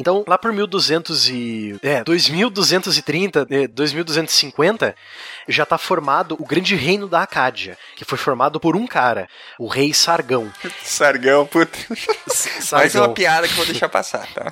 Então, lá por 1200 e é, 2230, é, 2250, já está formado o grande reino da Acádia, que foi formado por um cara, o rei Sargão. <laughs> Sargão, puta. Mais Sargão. uma piada que eu vou deixar passar, tá?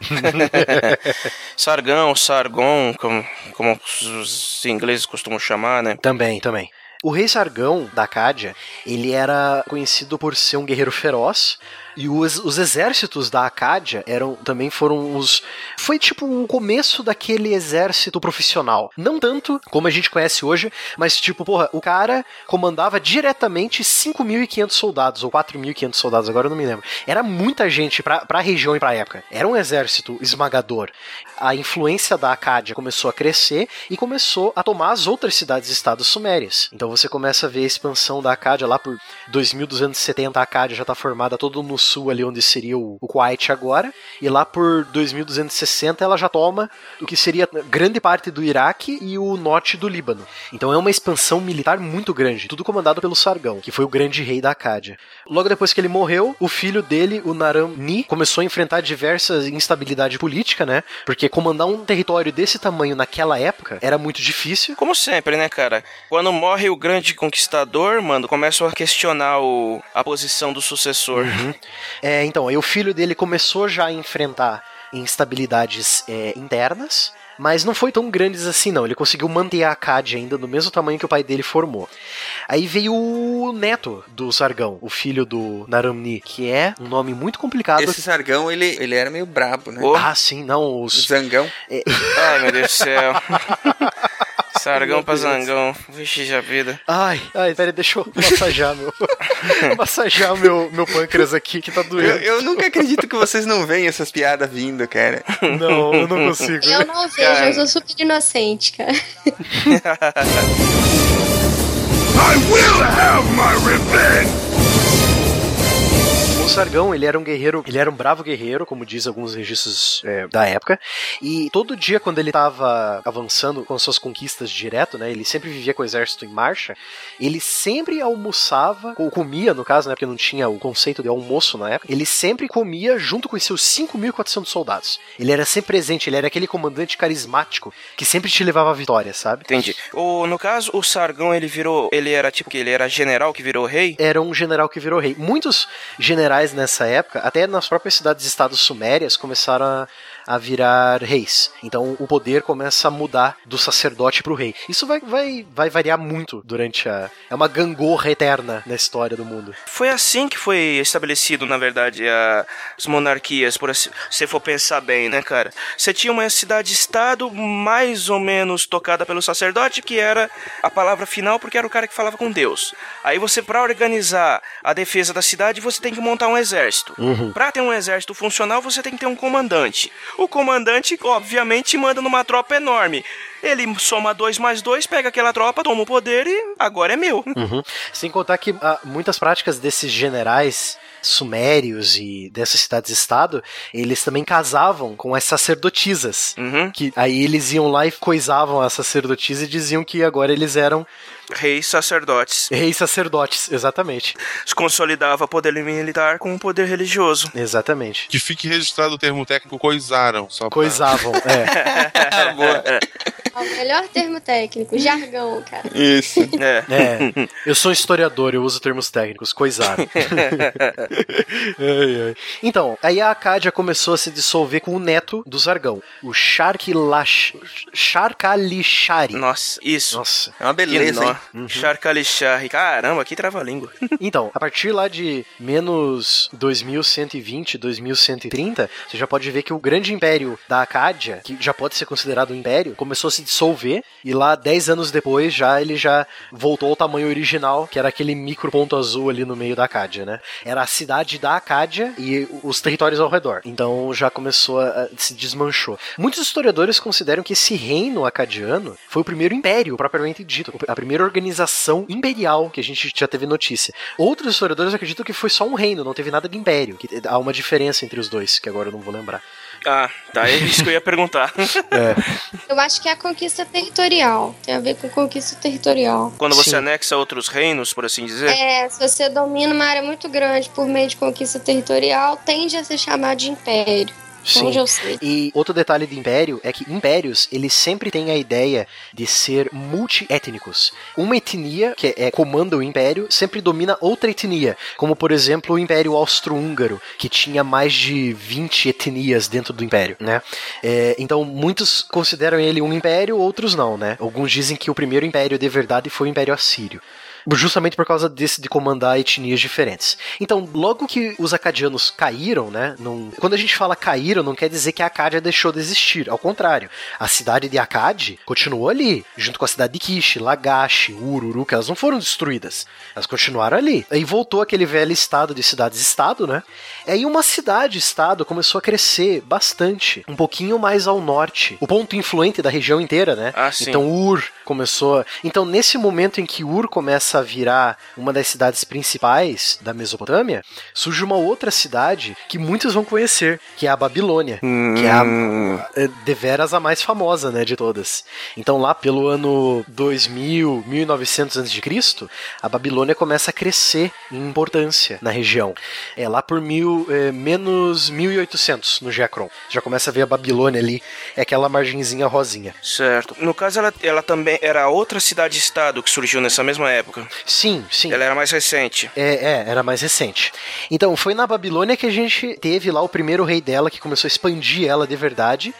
<laughs> Sargão, Sargon, como, como os ingleses costumam chamar, né? Também, também. O rei Sargão da Acádia, ele era conhecido por ser um guerreiro feroz. E os, os exércitos da Acádia eram também foram os. Foi tipo um começo daquele exército profissional. Não tanto como a gente conhece hoje, mas tipo, porra, o cara comandava diretamente 5.500 soldados, ou 4.500 soldados, agora eu não me lembro. Era muita gente pra, pra região e pra época. Era um exército esmagador. A influência da Acádia começou a crescer e começou a tomar as outras cidades-estados sumérias. Então você começa a ver a expansão da Acádia lá por 2270, a Acádia já está formada todo no sul ali onde seria o, o Kuwait agora, e lá por 2260 ela já toma o que seria grande parte do Iraque e o norte do Líbano. Então é uma expansão militar muito grande, tudo comandado pelo Sargão, que foi o grande rei da Acádia. Logo depois que ele morreu, o filho dele, o Naram-Ni, começou a enfrentar diversas instabilidade política, né? Porque comandar um território desse tamanho naquela época era muito difícil. Como sempre, né, cara? Quando morre o grande conquistador, mano, começam a questionar o, a posição do sucessor. É, então, aí o filho dele começou já a enfrentar instabilidades é, internas, mas não foi tão grandes assim não. Ele conseguiu manter a Acádia ainda no mesmo tamanho que o pai dele formou. Aí veio o neto do Sargão, o filho do Naramni, que é um nome muito complicado. Esse Sargão, ele, ele era meio brabo, né? Ah, sim, não, os... Zangão. É, Ai, meu Deus do céu. <laughs> Sargão pra zangão. Vixe, já vida. Ai, ai, peraí, deixa eu massagear meu. <laughs> massagear meu, meu pâncreas aqui que tá Eu, doendo. eu nunca acredito que vocês não veem essas piadas vindo, cara. Não, eu não consigo. Eu não vejo, eu sou super inocente, cara. <laughs> I will have my revenge! O Sargão, ele era um guerreiro, ele era um bravo guerreiro, como diz alguns registros é, da época, e todo dia quando ele estava avançando com suas conquistas direto, né, ele sempre vivia com o exército em marcha, ele sempre almoçava, ou comia no caso, né, porque não tinha o conceito de almoço na época, ele sempre comia junto com os seus 5.400 soldados. Ele era sempre presente, ele era aquele comandante carismático que sempre te levava à vitória, sabe? Entendi. O, no caso, o Sargão, ele virou. Ele era tipo que ele era general que virou rei? Era um general que virou rei. Muitos generais nessa época, até nas próprias cidades-estados sumérias, começaram a, a virar reis. Então o poder começa a mudar do sacerdote pro rei. Isso vai, vai, vai variar muito durante a. É uma gangorra eterna na história do mundo. Foi assim que foi estabelecido, na verdade, a, as monarquias, por assim, se for pensar bem, né, cara? Você tinha uma cidade-estado mais ou menos tocada pelo sacerdote, que era a palavra final, porque era o cara que falava com Deus. Aí você, para organizar a defesa da cidade, você tem que montar um exército. Uhum. Para ter um exército funcional, você tem que ter um comandante. O comandante, obviamente, manda numa tropa enorme. Ele soma dois mais dois, pega aquela tropa, toma o poder e agora é meu. Uhum. Sem contar que ah, muitas práticas desses generais sumérios e dessas cidades-estado, eles também casavam com as sacerdotisas. Uhum. Que aí eles iam lá e coisavam as sacerdotisas e diziam que agora eles eram Reis sacerdotes. reis sacerdotes, exatamente. Se consolidava poder militar com o poder religioso. Exatamente. Que fique registrado o termo técnico coisaram. Só pra- Coisavam, <laughs> é. Boa. É o melhor termo técnico, jargão, cara. Isso. É. É, eu sou historiador, eu uso termos técnicos, coisaram. <laughs> Ai, ai. Então, aí a Acádia começou a se dissolver com o neto do Zargão, o Sharkilash... Sharkalishari. Nossa, isso. Nossa. É uma beleza, hein? Uhum. Charcalixar. Caramba, que trava-língua. <laughs> Então, a partir lá de menos 2120, 2130, você já pode ver que o grande império da Acádia, que já pode ser considerado um império, começou a se dissolver e lá 10 anos depois já ele já voltou ao tamanho original, que era aquele micro ponto azul ali no meio da Acádia, né? Era a cidade da Acádia e os territórios ao redor. Então já começou a, se desmanchou. Muitos historiadores consideram que esse reino acadiano foi o primeiro império propriamente dito, a primeira organização imperial que a gente já teve notícia. Outros historiadores acreditam que foi só um reino, não teve nada de império, que há uma diferença entre os dois, que agora eu não vou lembrar. Ah, tá, é isso que eu ia perguntar. <laughs> Eu acho que é a conquista territorial. Tem a ver com conquista territorial. Quando você Sim. anexa outros reinos, por assim dizer. É, se você domina uma área muito grande por meio de conquista territorial, tende a ser chamado de império. Sim. E outro detalhe de império é que impérios, eles sempre têm a ideia de ser multiétnicos. Uma etnia, que é, comanda o império, sempre domina outra etnia. Como, por exemplo, o Império Austro-Húngaro, que tinha mais de 20 etnias dentro do império, né? É, então, muitos consideram ele um império, outros não, né? Alguns dizem que o primeiro império de verdade foi o Império Assírio justamente por causa desse de comandar etnias diferentes. Então, logo que os acadianos caíram, né? Não, quando a gente fala caíram, não quer dizer que a Acádia deixou de existir. Ao contrário, a cidade de Acade continuou ali, junto com a cidade de Kish, Lagash, Ururu, que elas não foram destruídas. Elas continuaram ali. Aí voltou aquele velho estado de cidades-estado, né? Aí uma cidade-estado começou a crescer bastante, um pouquinho mais ao norte. O ponto influente da região inteira, né? Ah, sim. Então Ur começou. Então, nesse momento em que Ur começa a virar uma das cidades principais da Mesopotâmia, surge uma outra cidade que muitos vão conhecer, que é a Babilônia, que é a é, deveras a mais famosa, né, de todas. Então, lá pelo ano 2000, 1900 a.C., a Babilônia começa a crescer em importância na região. É lá por mil, é, menos 1800 no Geacron. Já começa a ver a Babilônia ali, é aquela margenzinha rosinha. Certo. No caso, ela, ela também era outra cidade-estado que surgiu nessa mesma época. Sim, sim. Ela era mais recente. É, é, era mais recente. Então, foi na Babilônia que a gente teve lá o primeiro rei dela que começou a expandir ela de verdade.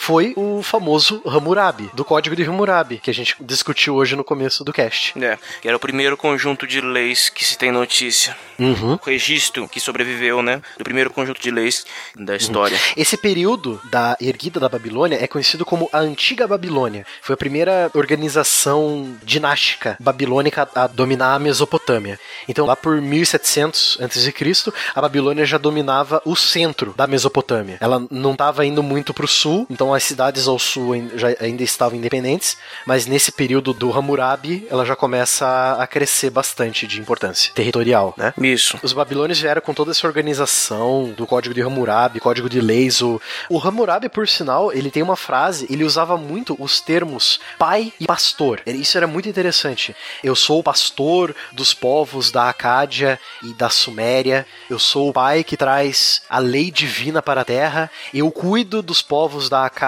Foi o famoso Hammurabi, do Código de Hammurabi, que a gente discutiu hoje no começo do cast. É, que era o primeiro conjunto de leis que se tem notícia. Uhum. O registro que sobreviveu, né? Do primeiro conjunto de leis da história. Esse período da erguida da Babilônia é conhecido como a Antiga Babilônia. Foi a primeira organização dinástica babilônica a dominar a Mesopotâmia. Então, lá por 1700 a.C., a Babilônia já dominava o centro da Mesopotâmia. Ela não estava indo muito para o sul, então as cidades ao sul já ainda estavam independentes, mas nesse período do Hammurabi, ela já começa a- a crescer bastante de importância territorial, né? Isso. Os babilônios vieram com toda essa organização do código de Hammurabi, código de leis. O, o Hammurabi, por sinal, ele tem uma frase, ele usava muito os termos pai e pastor. Isso era muito interessante. Eu sou o pastor dos povos da Acádia e da Suméria. Eu sou o pai que traz a lei divina para a terra. Eu cuido dos povos da Acádia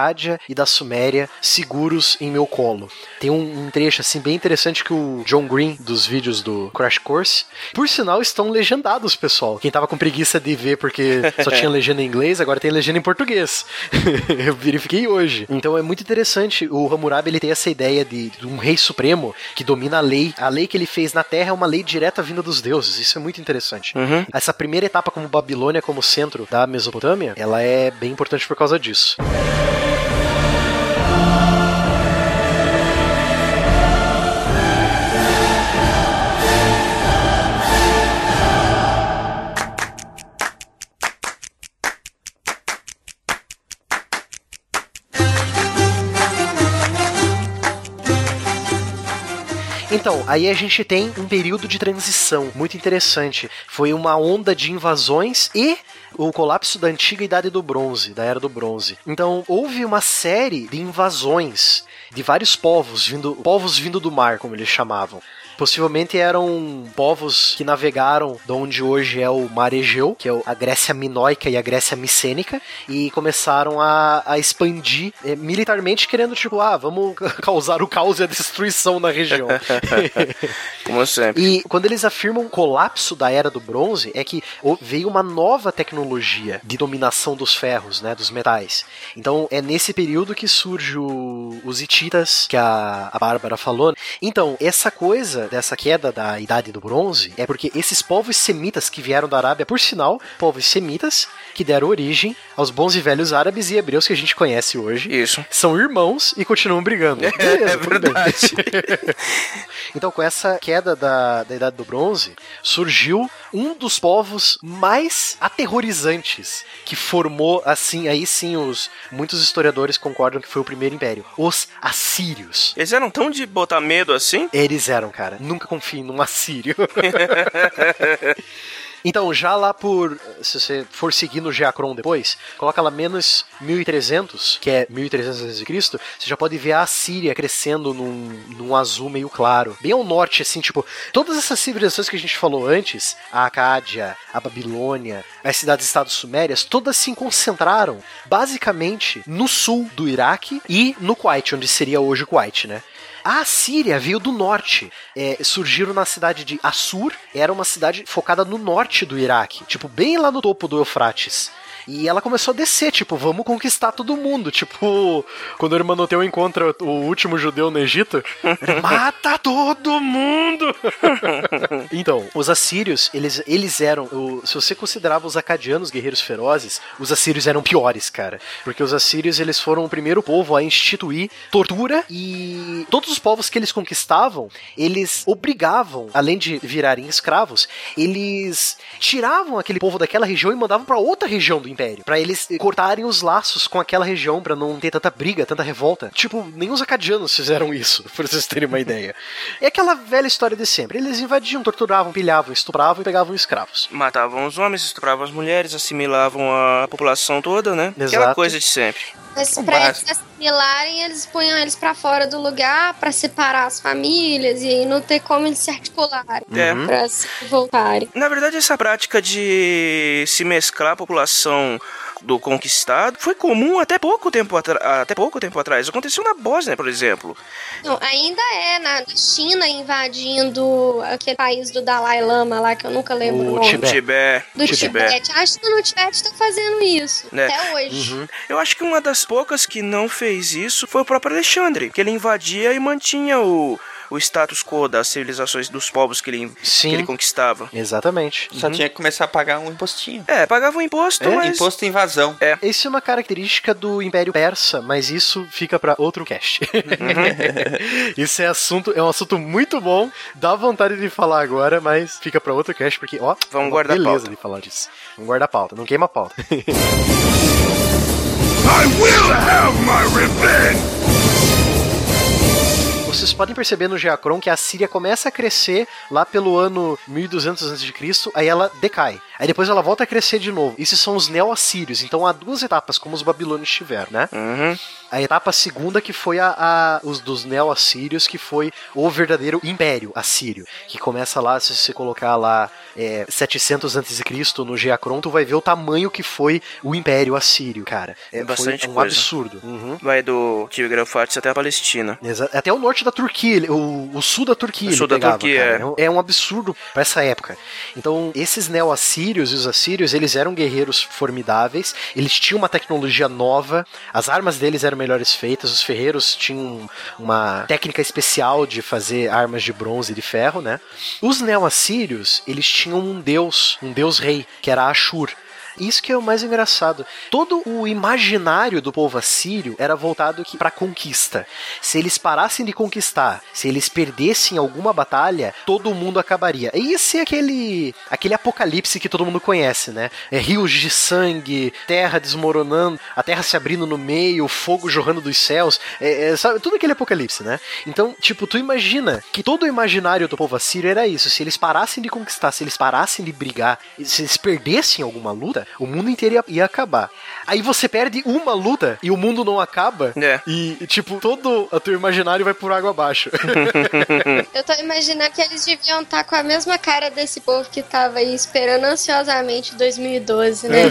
e da Suméria seguros em meu colo. Tem um, um trecho assim bem interessante que o John Green dos vídeos do Crash Course, por sinal estão legendados, pessoal. Quem tava com preguiça de ver porque só <laughs> tinha legenda em inglês, agora tem legenda em português. <laughs> Eu verifiquei hoje. Então é muito interessante o Hammurabi ele tem essa ideia de, de um rei supremo que domina a lei. A lei que ele fez na Terra é uma lei direta vinda dos deuses. Isso é muito interessante. Uhum. Essa primeira etapa como Babilônia como centro da Mesopotâmia, ela é bem importante por causa disso. Então, aí a gente tem um período de transição muito interessante. Foi uma onda de invasões e o colapso da antiga idade do bronze, da era do bronze. Então, houve uma série de invasões de vários povos vindo, povos vindo do mar, como eles chamavam. Possivelmente eram povos que navegaram de onde hoje é o Mar Egeu, que é a Grécia Minoica e a Grécia Micênica, e começaram a, a expandir eh, militarmente, querendo, tipo, ah, vamos <laughs> causar o caos e a destruição na região. <laughs> Como sempre. E quando eles afirmam o colapso da era do bronze, é que veio uma nova tecnologia de dominação dos ferros, né, dos metais. Então é nesse período que surge o- os hititas, que a, a Bárbara falou. Então, essa coisa dessa queda da idade do bronze é porque esses povos semitas que vieram da Arábia, por sinal, povos semitas que deram origem aos bons e velhos árabes e hebreus que a gente conhece hoje. Isso. São irmãos e continuam brigando. <laughs> Beleza, é tudo bem. verdade. <laughs> Então, com essa queda da, da Idade do Bronze, surgiu um dos povos mais aterrorizantes que formou, assim, aí sim, os muitos historiadores concordam que foi o primeiro império, os assírios. Eles eram tão de botar medo assim? Eles eram, cara. Nunca confie num assírio. <laughs> Então, já lá por. Se você for seguir no Geacron depois, coloca lá menos 1300, que é 1300 a.C., você já pode ver a Síria crescendo num, num azul meio claro. Bem ao norte, assim, tipo, todas essas civilizações que a gente falou antes, a Acádia, a Babilônia, as cidades-estados sumérias, todas se concentraram basicamente no sul do Iraque e no Kuwait, onde seria hoje o Kuwait, né? A Síria veio do norte. É, surgiram na cidade de Assur. Era uma cidade focada no norte do Iraque. Tipo, bem lá no topo do Eufrates. E ela começou a descer, tipo, vamos conquistar todo mundo. Tipo, <laughs> quando o Hermanoteu encontra o último judeu no Egito, <laughs> mata todo mundo! <laughs> então, os assírios, eles, eles eram. o- se você considerava os acadianos guerreiros ferozes, os assírios eram piores, cara. Porque os assírios, eles foram o primeiro povo a instituir tortura e todos os povos que eles conquistavam, eles obrigavam, além de virarem escravos, eles tiravam aquele povo daquela região e mandavam pra outra região do império, Pra eles cortarem os laços com aquela região pra não ter tanta briga, tanta revolta. Tipo, nem os acadianos fizeram isso, <laughs> pra vocês terem uma ideia. É aquela velha história de sempre. Eles invadiam, torturavam, pilhavam, estupravam e pegavam escravos. Matavam os homens, estupravam as mulheres, assimilavam a população toda, né? Aquela Exato. coisa de sempre. Mas pra eles assimilarem, eles punham eles pra fora do lugar pra separar as famílias e não ter como eles se articularem É. pra se voltarem. Na verdade, essa prática de se mesclar a população do conquistado foi comum até pouco tempo, até pouco tempo atrás. Aconteceu na Bósnia, por exemplo. Não, ainda é na China invadindo aquele país do Dalai Lama lá, que eu nunca lembro o, O nome. Tibete. Do Tibete. A China no Tibete tá fazendo isso. Né? Até hoje. Uhum. Eu acho que uma das poucas que não fez isso foi o próprio Alexandre, que ele invadia e mantinha o, o status quo das civilizações dos povos que ele, Sim. que ele conquistava. Exatamente. Só tinha que começar a pagar um impostinho. É, pagava um imposto, É, mas... Imposto invasão. É. Isso é uma característica do Império Persa, mas isso fica pra outro cast. <laughs> isso é assunto, é um assunto muito bom, dá vontade de falar agora, mas fica pra outro cast porque, ó, Vamos é uma guardar a beleza pauta. de falar disso. Vamos guardar a pauta, não queima a pauta. <laughs> I will have my revenge! Vocês podem perceber no Geacron que a Síria começa a crescer lá pelo ano 1200 a.C., aí ela decai. Aí depois ela volta a crescer de novo. Esses são os neo-assírios. Então há duas etapas, como os babilônios tiveram, né? Uhum. A etapa segunda que foi a, a- os dos neo-assírios, que foi o verdadeiro império assírio. Que começa lá, se você colocar lá é, 700 a.C. no Geacron, tu vai ver o tamanho que foi o império assírio, cara. É, Bastante foi um coisa. absurdo. Uhum. Vai do Tigre Eufrates até a Palestina. Exa- Até o norte da Turquia, o, o sul da Turquia. O sul da pegava, Turquia, é. É um- É um absurdo pra essa época. Então, esses neo-assírios e os assírios, eles eram guerreiros formidáveis, eles tinham uma tecnologia nova, as armas deles eram melhores feitas, os ferreiros tinham uma técnica especial de fazer armas de bronze e de ferro, né? Os neo-assírios, eles tinham um deus, um deus rei, que era Ashur. Isso que é o mais engraçado. Todo o imaginário do povo assírio era voltado para conquista. Se eles parassem de conquistar, se eles perdessem alguma batalha, todo mundo acabaria. E ia ser aquele aquele apocalipse que todo mundo conhece, né? É rios de sangue, terra desmoronando, a terra se abrindo no meio, fogo jorrando dos céus, é, é, sabe? Tudo aquele apocalipse, né? Então, tipo, tu imagina que todo o imaginário do povo assírio era isso. Se eles parassem de conquistar, se eles parassem de brigar, se eles perdessem alguma luta, o mundo inteiro ia, ia acabar. Aí você perde uma luta e o mundo não acaba. É. E, tipo, todo o teu imaginário vai por água abaixo. <laughs> Eu tô imaginando que eles deviam estar com a mesma cara desse povo que tava aí esperando ansiosamente 2012, né?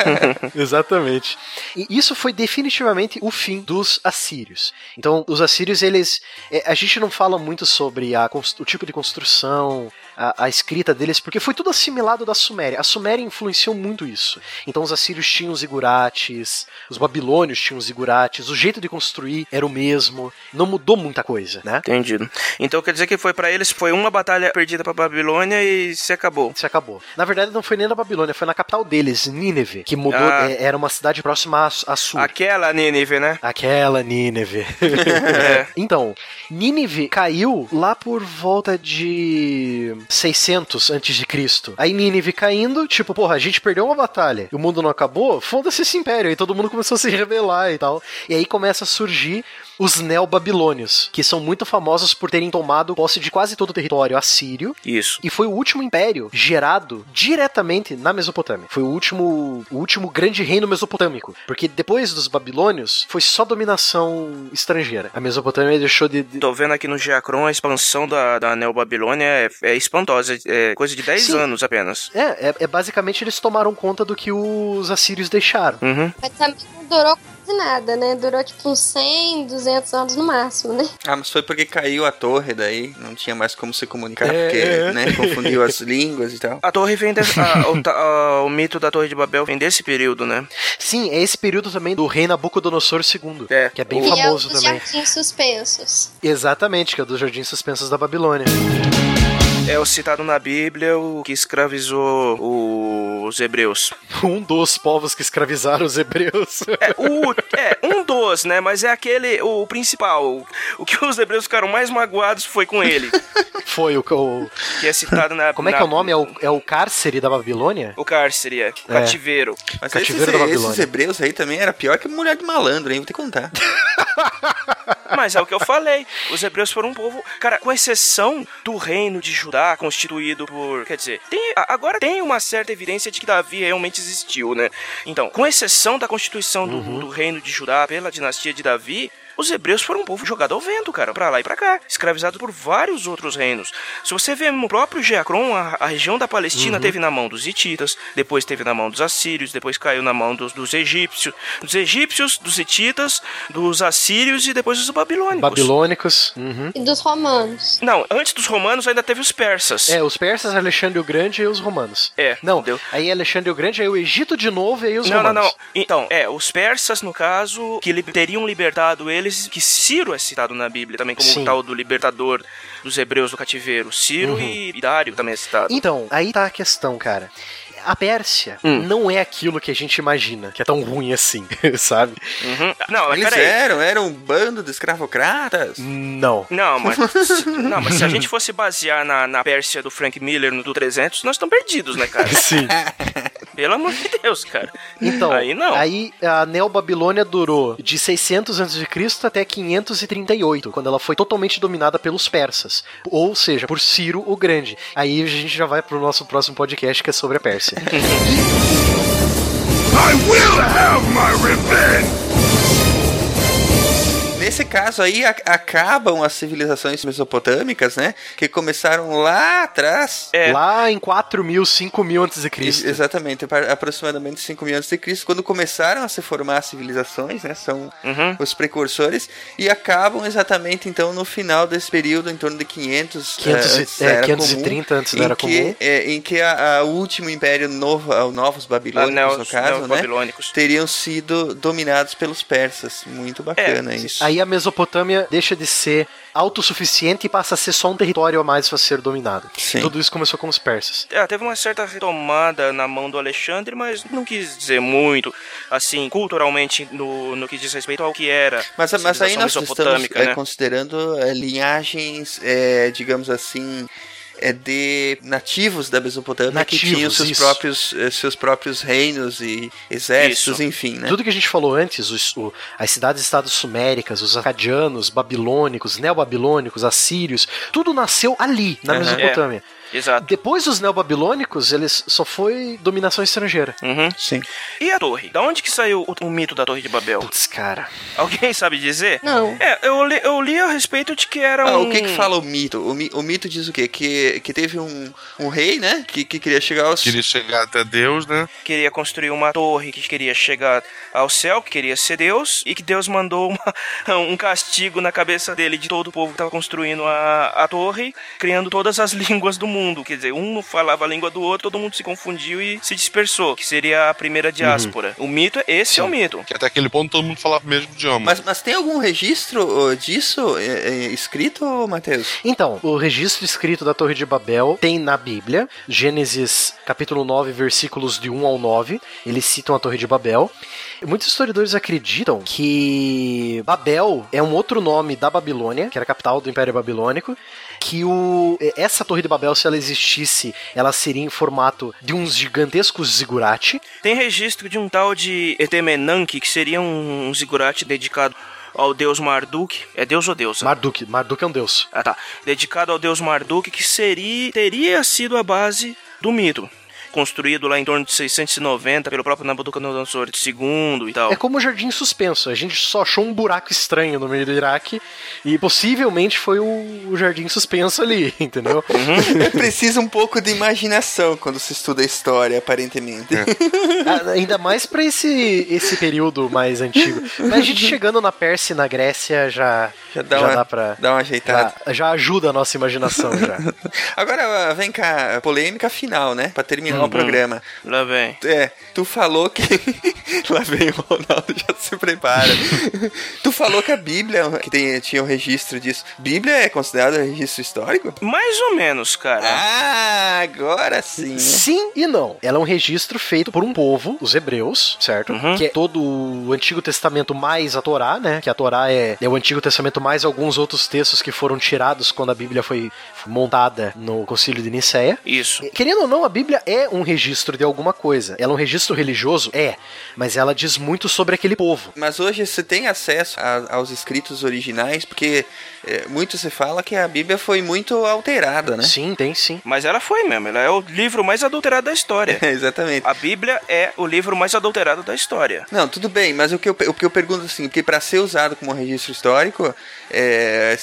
<laughs> Exatamente. E isso foi definitivamente o fim dos assírios. Então, os assírios, eles. é, A gente não fala muito sobre a o tipo de construção, a, a escrita deles, porque foi tudo assimilado da Suméria. A Suméria influenciou muito isso. Então, os assírios tinham os igurates, os babilônios tinham os igurates, o jeito de construir era o mesmo. Não mudou muita coisa, né? Entendido. Então quer dizer que foi pra eles, foi uma batalha perdida pra Babilônia e se acabou. Se acabou. Na verdade, não foi nem na Babilônia, foi na capital deles, Nínive, que mudou. Ah. é, era uma cidade próxima a, a sul. Aquela Nínive, né? Aquela Nínive. <laughs> É. Então, Nínive caiu lá por volta de 600 antes de Cristo. Aí Nínive caindo, tipo, porra, a gente perdeu uma batalha e o mundo não acabou, foda-se esse império. Aí todo mundo começou a se rebelar e tal. E aí começa a surgir os neobabilônios, que são muito famosos por terem tomado posse de quase todo o território assírio. Isso. E foi o último império gerado diretamente na Mesopotâmia. Foi o último, o último grande reino mesopotâmico. Porque depois dos babilônios, foi só dominação estrangeira. A Mesopotâmia deixou de. de- Tô vendo aqui no Geacron a expansão da, da Neobabilônia é, é espantosa, é coisa de 10 Sim. anos apenas. É, é, é basicamente eles tomaram conta do que os assírios deixaram. Uhum. Mas também não durou quase nada, né? Durou tipo uns 100, 200 anos no máximo, né? Ah, mas foi porque caiu a torre daí, não tinha mais como se comunicar, É, porque, é. né, confundiu as línguas e tal. A torre vem desse, a- o, ta- a- o mito da Torre de Babel vem desse período, né? Sim, é esse período também do rei Nabucodonosor II, É. que é bem e famoso é os também. jardins suspensos. Exatamente, que é dos Jardins Suspensos da Babilônia. É o citado na Bíblia o que escravizou os hebreus. <laughs> Um dos povos que escravizaram os hebreus. É, o, é, um dos, né? Mas é aquele, o principal. O, o que os hebreus ficaram mais magoados foi com ele. <laughs> Foi o. o Que é citado na. como é na- que é o nome? É o, é o cárcere da Babilônia? O cárcere, é. O É. cativeiro. Mas Cativeiro esses, da Babilônia. esses hebreus aí também era pior que mulher de malandro, hein? Vou te contar. <laughs> Mas é o que eu falei. Os hebreus foram um povo. Cara, com exceção do reino de Judá, constituído por. Quer dizer, tem, agora tem uma certa evidência de que Davi realmente existiu, né? Então, com exceção da constituição do, Uhum. do reino de Judá pela dinastia de Davi. Os hebreus foram um povo jogado ao vento, cara, pra lá e pra cá, escravizado por vários outros reinos. Se você vê no próprio Geacron, a, a região da Palestina Uhum. teve na mão dos hititas, depois teve na mão dos assírios, depois caiu na mão dos, dos egípcios, dos egípcios, dos hititas, dos assírios e depois dos babilônicos. Babilônicos. Uhum. E dos romanos. Não, antes dos romanos ainda teve os persas. É, os persas, Alexandre o Grande e os romanos. É, Não, entendeu? aí Alexandre o Grande, aí o Egito de novo e aí os Não, não, romanos. não. Então, é, os persas, no caso, que li- teriam libertado eles, que Ciro é citado na Bíblia também como Sim. o tal do libertador dos hebreus do cativeiro. Ciro Uhum. e Dário também é citado. Então, aí tá a questão, cara. A Pérsia Hum. não é aquilo que a gente imagina, que é tão ruim assim, <laughs> sabe? Uhum. Não, mas Eles peraí. eram, eram um bando de escravocratas. Não. Não, mas, <laughs> não, mas se a gente fosse basear na, na Pérsia do Frank Miller no do 300, nós estamos perdidos, né, cara? <laughs> Sim. Pelo amor de Deus, cara. Então, Aí não. aí a Neobabilônia durou de 600 a.C. até 538, quando ela foi totalmente dominada pelos persas, ou seja, por Ciro o Grande. Aí a gente já vai pro nosso próximo podcast que é sobre a Pérsia. <laughs> I will have my revenge! Nesse caso aí, a- acabam as civilizações mesopotâmicas, né? Que começaram lá atrás. É. Lá em 4 mil, 5 mil antes de Cristo. Exatamente, aproximadamente 5 mil antes de Cristo, quando começaram a se formar as civilizações, né? São Uhum. os precursores e acabam exatamente então no final desse período, em torno de 500, 500 e- antes é, da era 530 comum, antes da era que, comum. é, em que a, a último império novo, a- os novos babilônicos Ah, no neos- caso, né? Teriam sido dominados pelos persas. Muito bacana isso. Aí a Mesopotâmia deixa de ser autossuficiente e passa a ser só um território a mais a ser dominado. Sim. Tudo isso começou com os persas. É, teve uma certa retomada na mão do Alexandre, mas não quis dizer muito, assim, culturalmente, no, no que diz respeito ao que era Mas, a mas aí nós estamos mesopotâmica, é, né? considerando é, linhagens, é, digamos assim, é, de nativos da Mesopotâmia que Nativos, tinham seus isso. próprios, eh, seus próprios reinos e exércitos, Isso. enfim, né? Tudo que a gente falou antes, os- o- as cidades-estados suméricas, os acadianos, babilônicos, neobabilônicos, assírios, tudo nasceu ali, na Aham. Mesopotâmia. Exato. Depois dos neobabilônicos, eles só foi dominação estrangeira. Uhum. Sim. E a torre? Da onde que saiu o, o mito da torre de Babel? Putz, cara. Alguém sabe dizer? Não. É, eu li, eu li a respeito de que era Ah, um... o que que fala o mito? O, mi- o mito diz o quê? Que, que teve um, um rei, né? Que, que queria chegar aos... Queria chegar até Deus, né? Queria construir uma torre que queria chegar ao céu, que queria ser Deus, e que Deus mandou uma- <laughs> um castigo na cabeça dele de todo o povo que estava construindo a, a torre, criando todas as línguas do mundo. Quer dizer, um não falava a língua do outro, todo mundo se confundiu e se dispersou, que seria a primeira diáspora. O mito, é- esse é o mito. Que até aquele ponto todo mundo falava o mesmo idioma. Mas, mas tem algum registro disso é, é, escrito, Matheus? Então, o registro escrito da Torre de Babel tem na Bíblia, Gênesis capítulo 9, versículos de 1 ao 9, eles citam a Torre de Babel. Muitos historiadores acreditam que Babel é um outro nome da Babilônia, que era a capital do Império Babilônico, que o essa Torre de Babel, se ela existisse, ela seria em formato de uns gigantescos zigurate. Tem registro de um tal de Etemenanque, que seria um, um zigurate dedicado ao deus Marduk. É deus ou deusa? Marduk, Marduk é um deus. Ah, tá. Dedicado ao deus Marduk, que seria, teria sido a base do mito. Construído lá em torno de 690 pelo próprio Nabucodonosor II e tal. É como o Jardim Suspenso. A gente só achou um buraco estranho no meio do Iraque e possivelmente foi o, o Jardim Suspenso ali, <laughs> entendeu? É preciso um pouco de imaginação quando se estuda história, aparentemente. <laughs> Ah, Ainda mais pra esse, esse período mais antigo. Mas a gente chegando na Pérsia e na Grécia já, Já dá uma- dá pra. dá uma ajeitada. Já, já ajuda a nossa imanação já. <laughs> Agora, vem cá, a polêmica final, né? Pra terminar o programa. Lá vem. É, tu falou que. <laughs> Lá vem o Ronaldo, já se prepara. tu falou que a Bíblia, que tem, tinha um registro disso. Bíblia é considerada registro histórico? Mais ou menos, cara. Ah, agora sim. Sim e não. Ela é um registro feito por um povo, os hebreus, certo? Uhum. Que é todo o Antigo Testamento mais a Torá, né? Que a Torá é, é o Antigo Testamento mais alguns outros textos que foram tirados quando a Bíblia foi montada no Concílio de Nicéia. Isso. Querendo ou não, a Bíblia é um registro de alguma coisa. Ela é um registro religioso? É. Mas ela diz muito sobre aquele povo. Mas hoje você tem acesso a- aos escritos originais, porque é, muito se fala que a Bíblia foi muito alterada, né? Sim, tem sim. Mas ela foi mesmo. Ela é o livro mais adulterado da história. <laughs> Exatamente. A Bíblia é o livro mais adulterado da história. Não, tudo bem, mas o que eu, o que eu pergunto assim, porque para ser usado como registro histórico, é,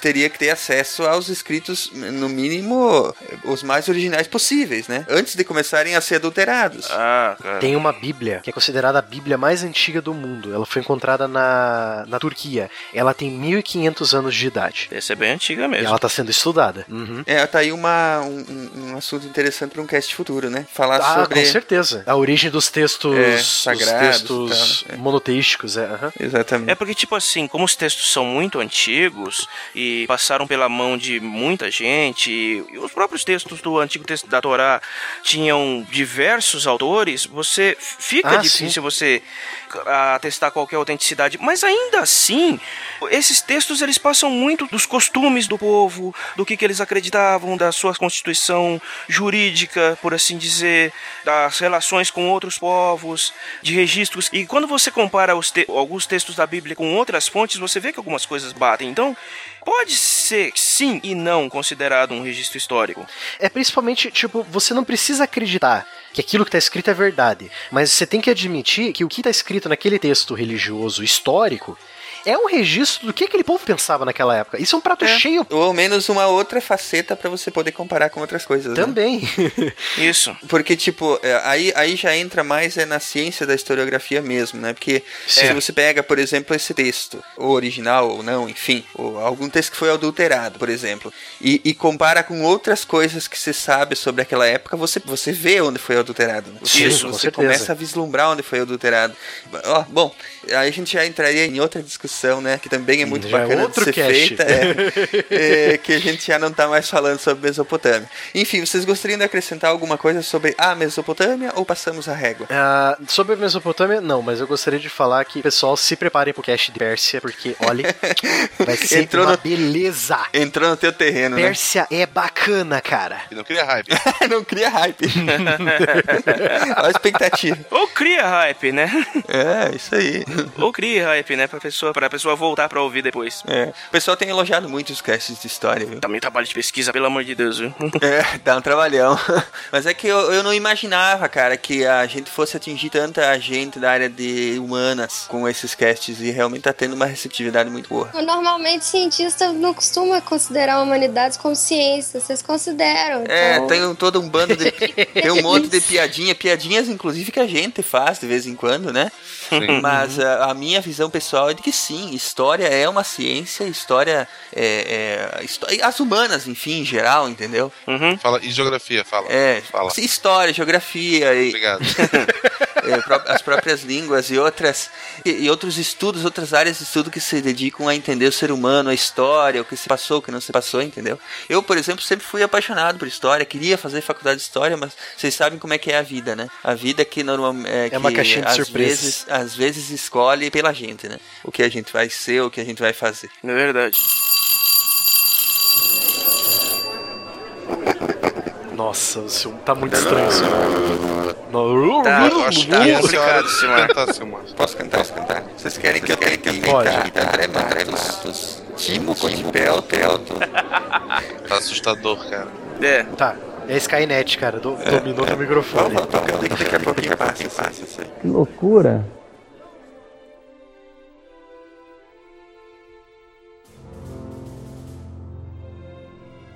teria que ter acesso aos escritos, no mínimo, os mais originais possíveis, né? Antes de começarem a ser adulterados. Ah, cara. Tem uma Bíblia que é considerada a Bíblia mais antiga do mundo. Ela foi encontrada na, na Turquia. Ela tem 1500 anos de idade. Essa é bem antiga E mesmo. ela está sendo estudada. Uhum. É, tá aí uma, um, um- assunto interessante para um cast futuro, né? Falar Ah, sobre. com certeza. A origem dos textos, É, os sagrados textos e né? monoteísticos. É, aham. Exatamente. É porque, tipo assim, como os textos são muito antigos e passaram pela mão de muita gente, e os próprios textos do Antigo Texto da Torá tinham diversos autores, você fica Ah, difícil você atestar qualquer autenticidade. Mas ainda assim, esses textos eles passam muito dos costumes do povo, do que, que eles acreditavam, da sua constituição jurídica, por assim dizer, das relações com outros povos, de registros. E quando você compara te alguns textos da Bíblia com outras fontes, você vê que algumas coisas batem. Então, pode ser sim e não considerado um registro histórico. É principalmente, tipo, você não precisa acreditar que aquilo que está escrito é verdade, mas você tem que admitir que o que está escrito naquele texto religioso histórico é um registro do que aquele povo pensava naquela época. Isso é um prato É. cheio. Ou ao menos uma outra faceta pra você poder comparar com outras coisas. né? Também. <laughs> Isso. Porque, tipo, é, aí, aí já entra mais é, na ciência da historiografia mesmo, né? Porque se É. você pega, por exemplo, esse texto, ou original ou não, enfim, ou algum texto que foi adulterado, por exemplo, e, e compara com outras coisas que você sabe sobre aquela época, você, você vê onde foi adulterado. né? Você, Sim, com você começa a vislumbrar onde foi adulterado. Ó, bom, aí a gente já entraria em outra discussão, né? Que também é muito Já é bacana outro de ser cast. feita. é, <laughs> é, que a gente já não tá mais falando sobre Mesopotâmia. Enfim, vocês gostariam de acrescentar alguma coisa sobre a Mesopotâmia ou passamos a régua? Ah, sobre a Mesopotâmia, não, mas eu gostaria de falar que, pessoal, se preparem pro cast de Pérsia, porque, olha, <laughs> vai ser Entrou uma no- beleza. Entrou no teu terreno, Pérsia é bacana, cara. E não cria hype. né? <laughs> não cria hype. Olha a expectativa. Ou cria hype, né? É, isso aí. <laughs> Ou cria hype, né? Pra pessoa, pra pessoa voltar pra ouvir depois. É. O pessoal tem elogiado muito os casts de história, viu? Também trabalho de pesquisa, pelo amor de Deus, viu? <laughs> É, dá um trabalhão. <laughs> Mas é que eu, eu não imaginava, cara, que a gente fosse atingir tanta gente da área de humanas com esses casts e realmente tá tendo uma receptividade muito boa. Normalmente, cientista não costuma considerar humanidades como ciência. Vocês consideram. É, então- tem um- todo um bando de. tem um monte de piadinha, piadinhas, inclusive, que a gente faz de vez em quando, né? Sim. Mas a, a minha visão pessoal é de que sim, história é uma ciência, história é. é histó- as humanas, enfim, em geral, entendeu? Fala, e geografia, fala. É, Fala. história, geografia e. Obrigado. <laughs> é, as próprias línguas e outras e, e outros estudos, outras áreas de estudo que se dedicam a entender o ser humano, a história, o que se passou, o que não se passou, entendeu? Eu, por exemplo, sempre fui apaixonado por história, queria fazer faculdade de história, mas vocês sabem como é que é a vida, né? A vida que normalmente é, que uma caixinha de às surpresas. vezes, às vezes escolhe pela gente, né? O que a gente vai ser, o que a gente vai fazer. É verdade. Nossa, o seu tá muito estranho isso. No- Tá, Eu acho que tá complicado, Silmar. Posso cantar? Posso cantar? Vocês querem que eu cante Pode. André Matos, Timo Coimbel, Pelto? <laughs> Tá assustador, cara. É. Tá, é Skynet, cara, do, dominou teu microfone. Vamos que daqui a pouquinho passa, isso. Que loucura.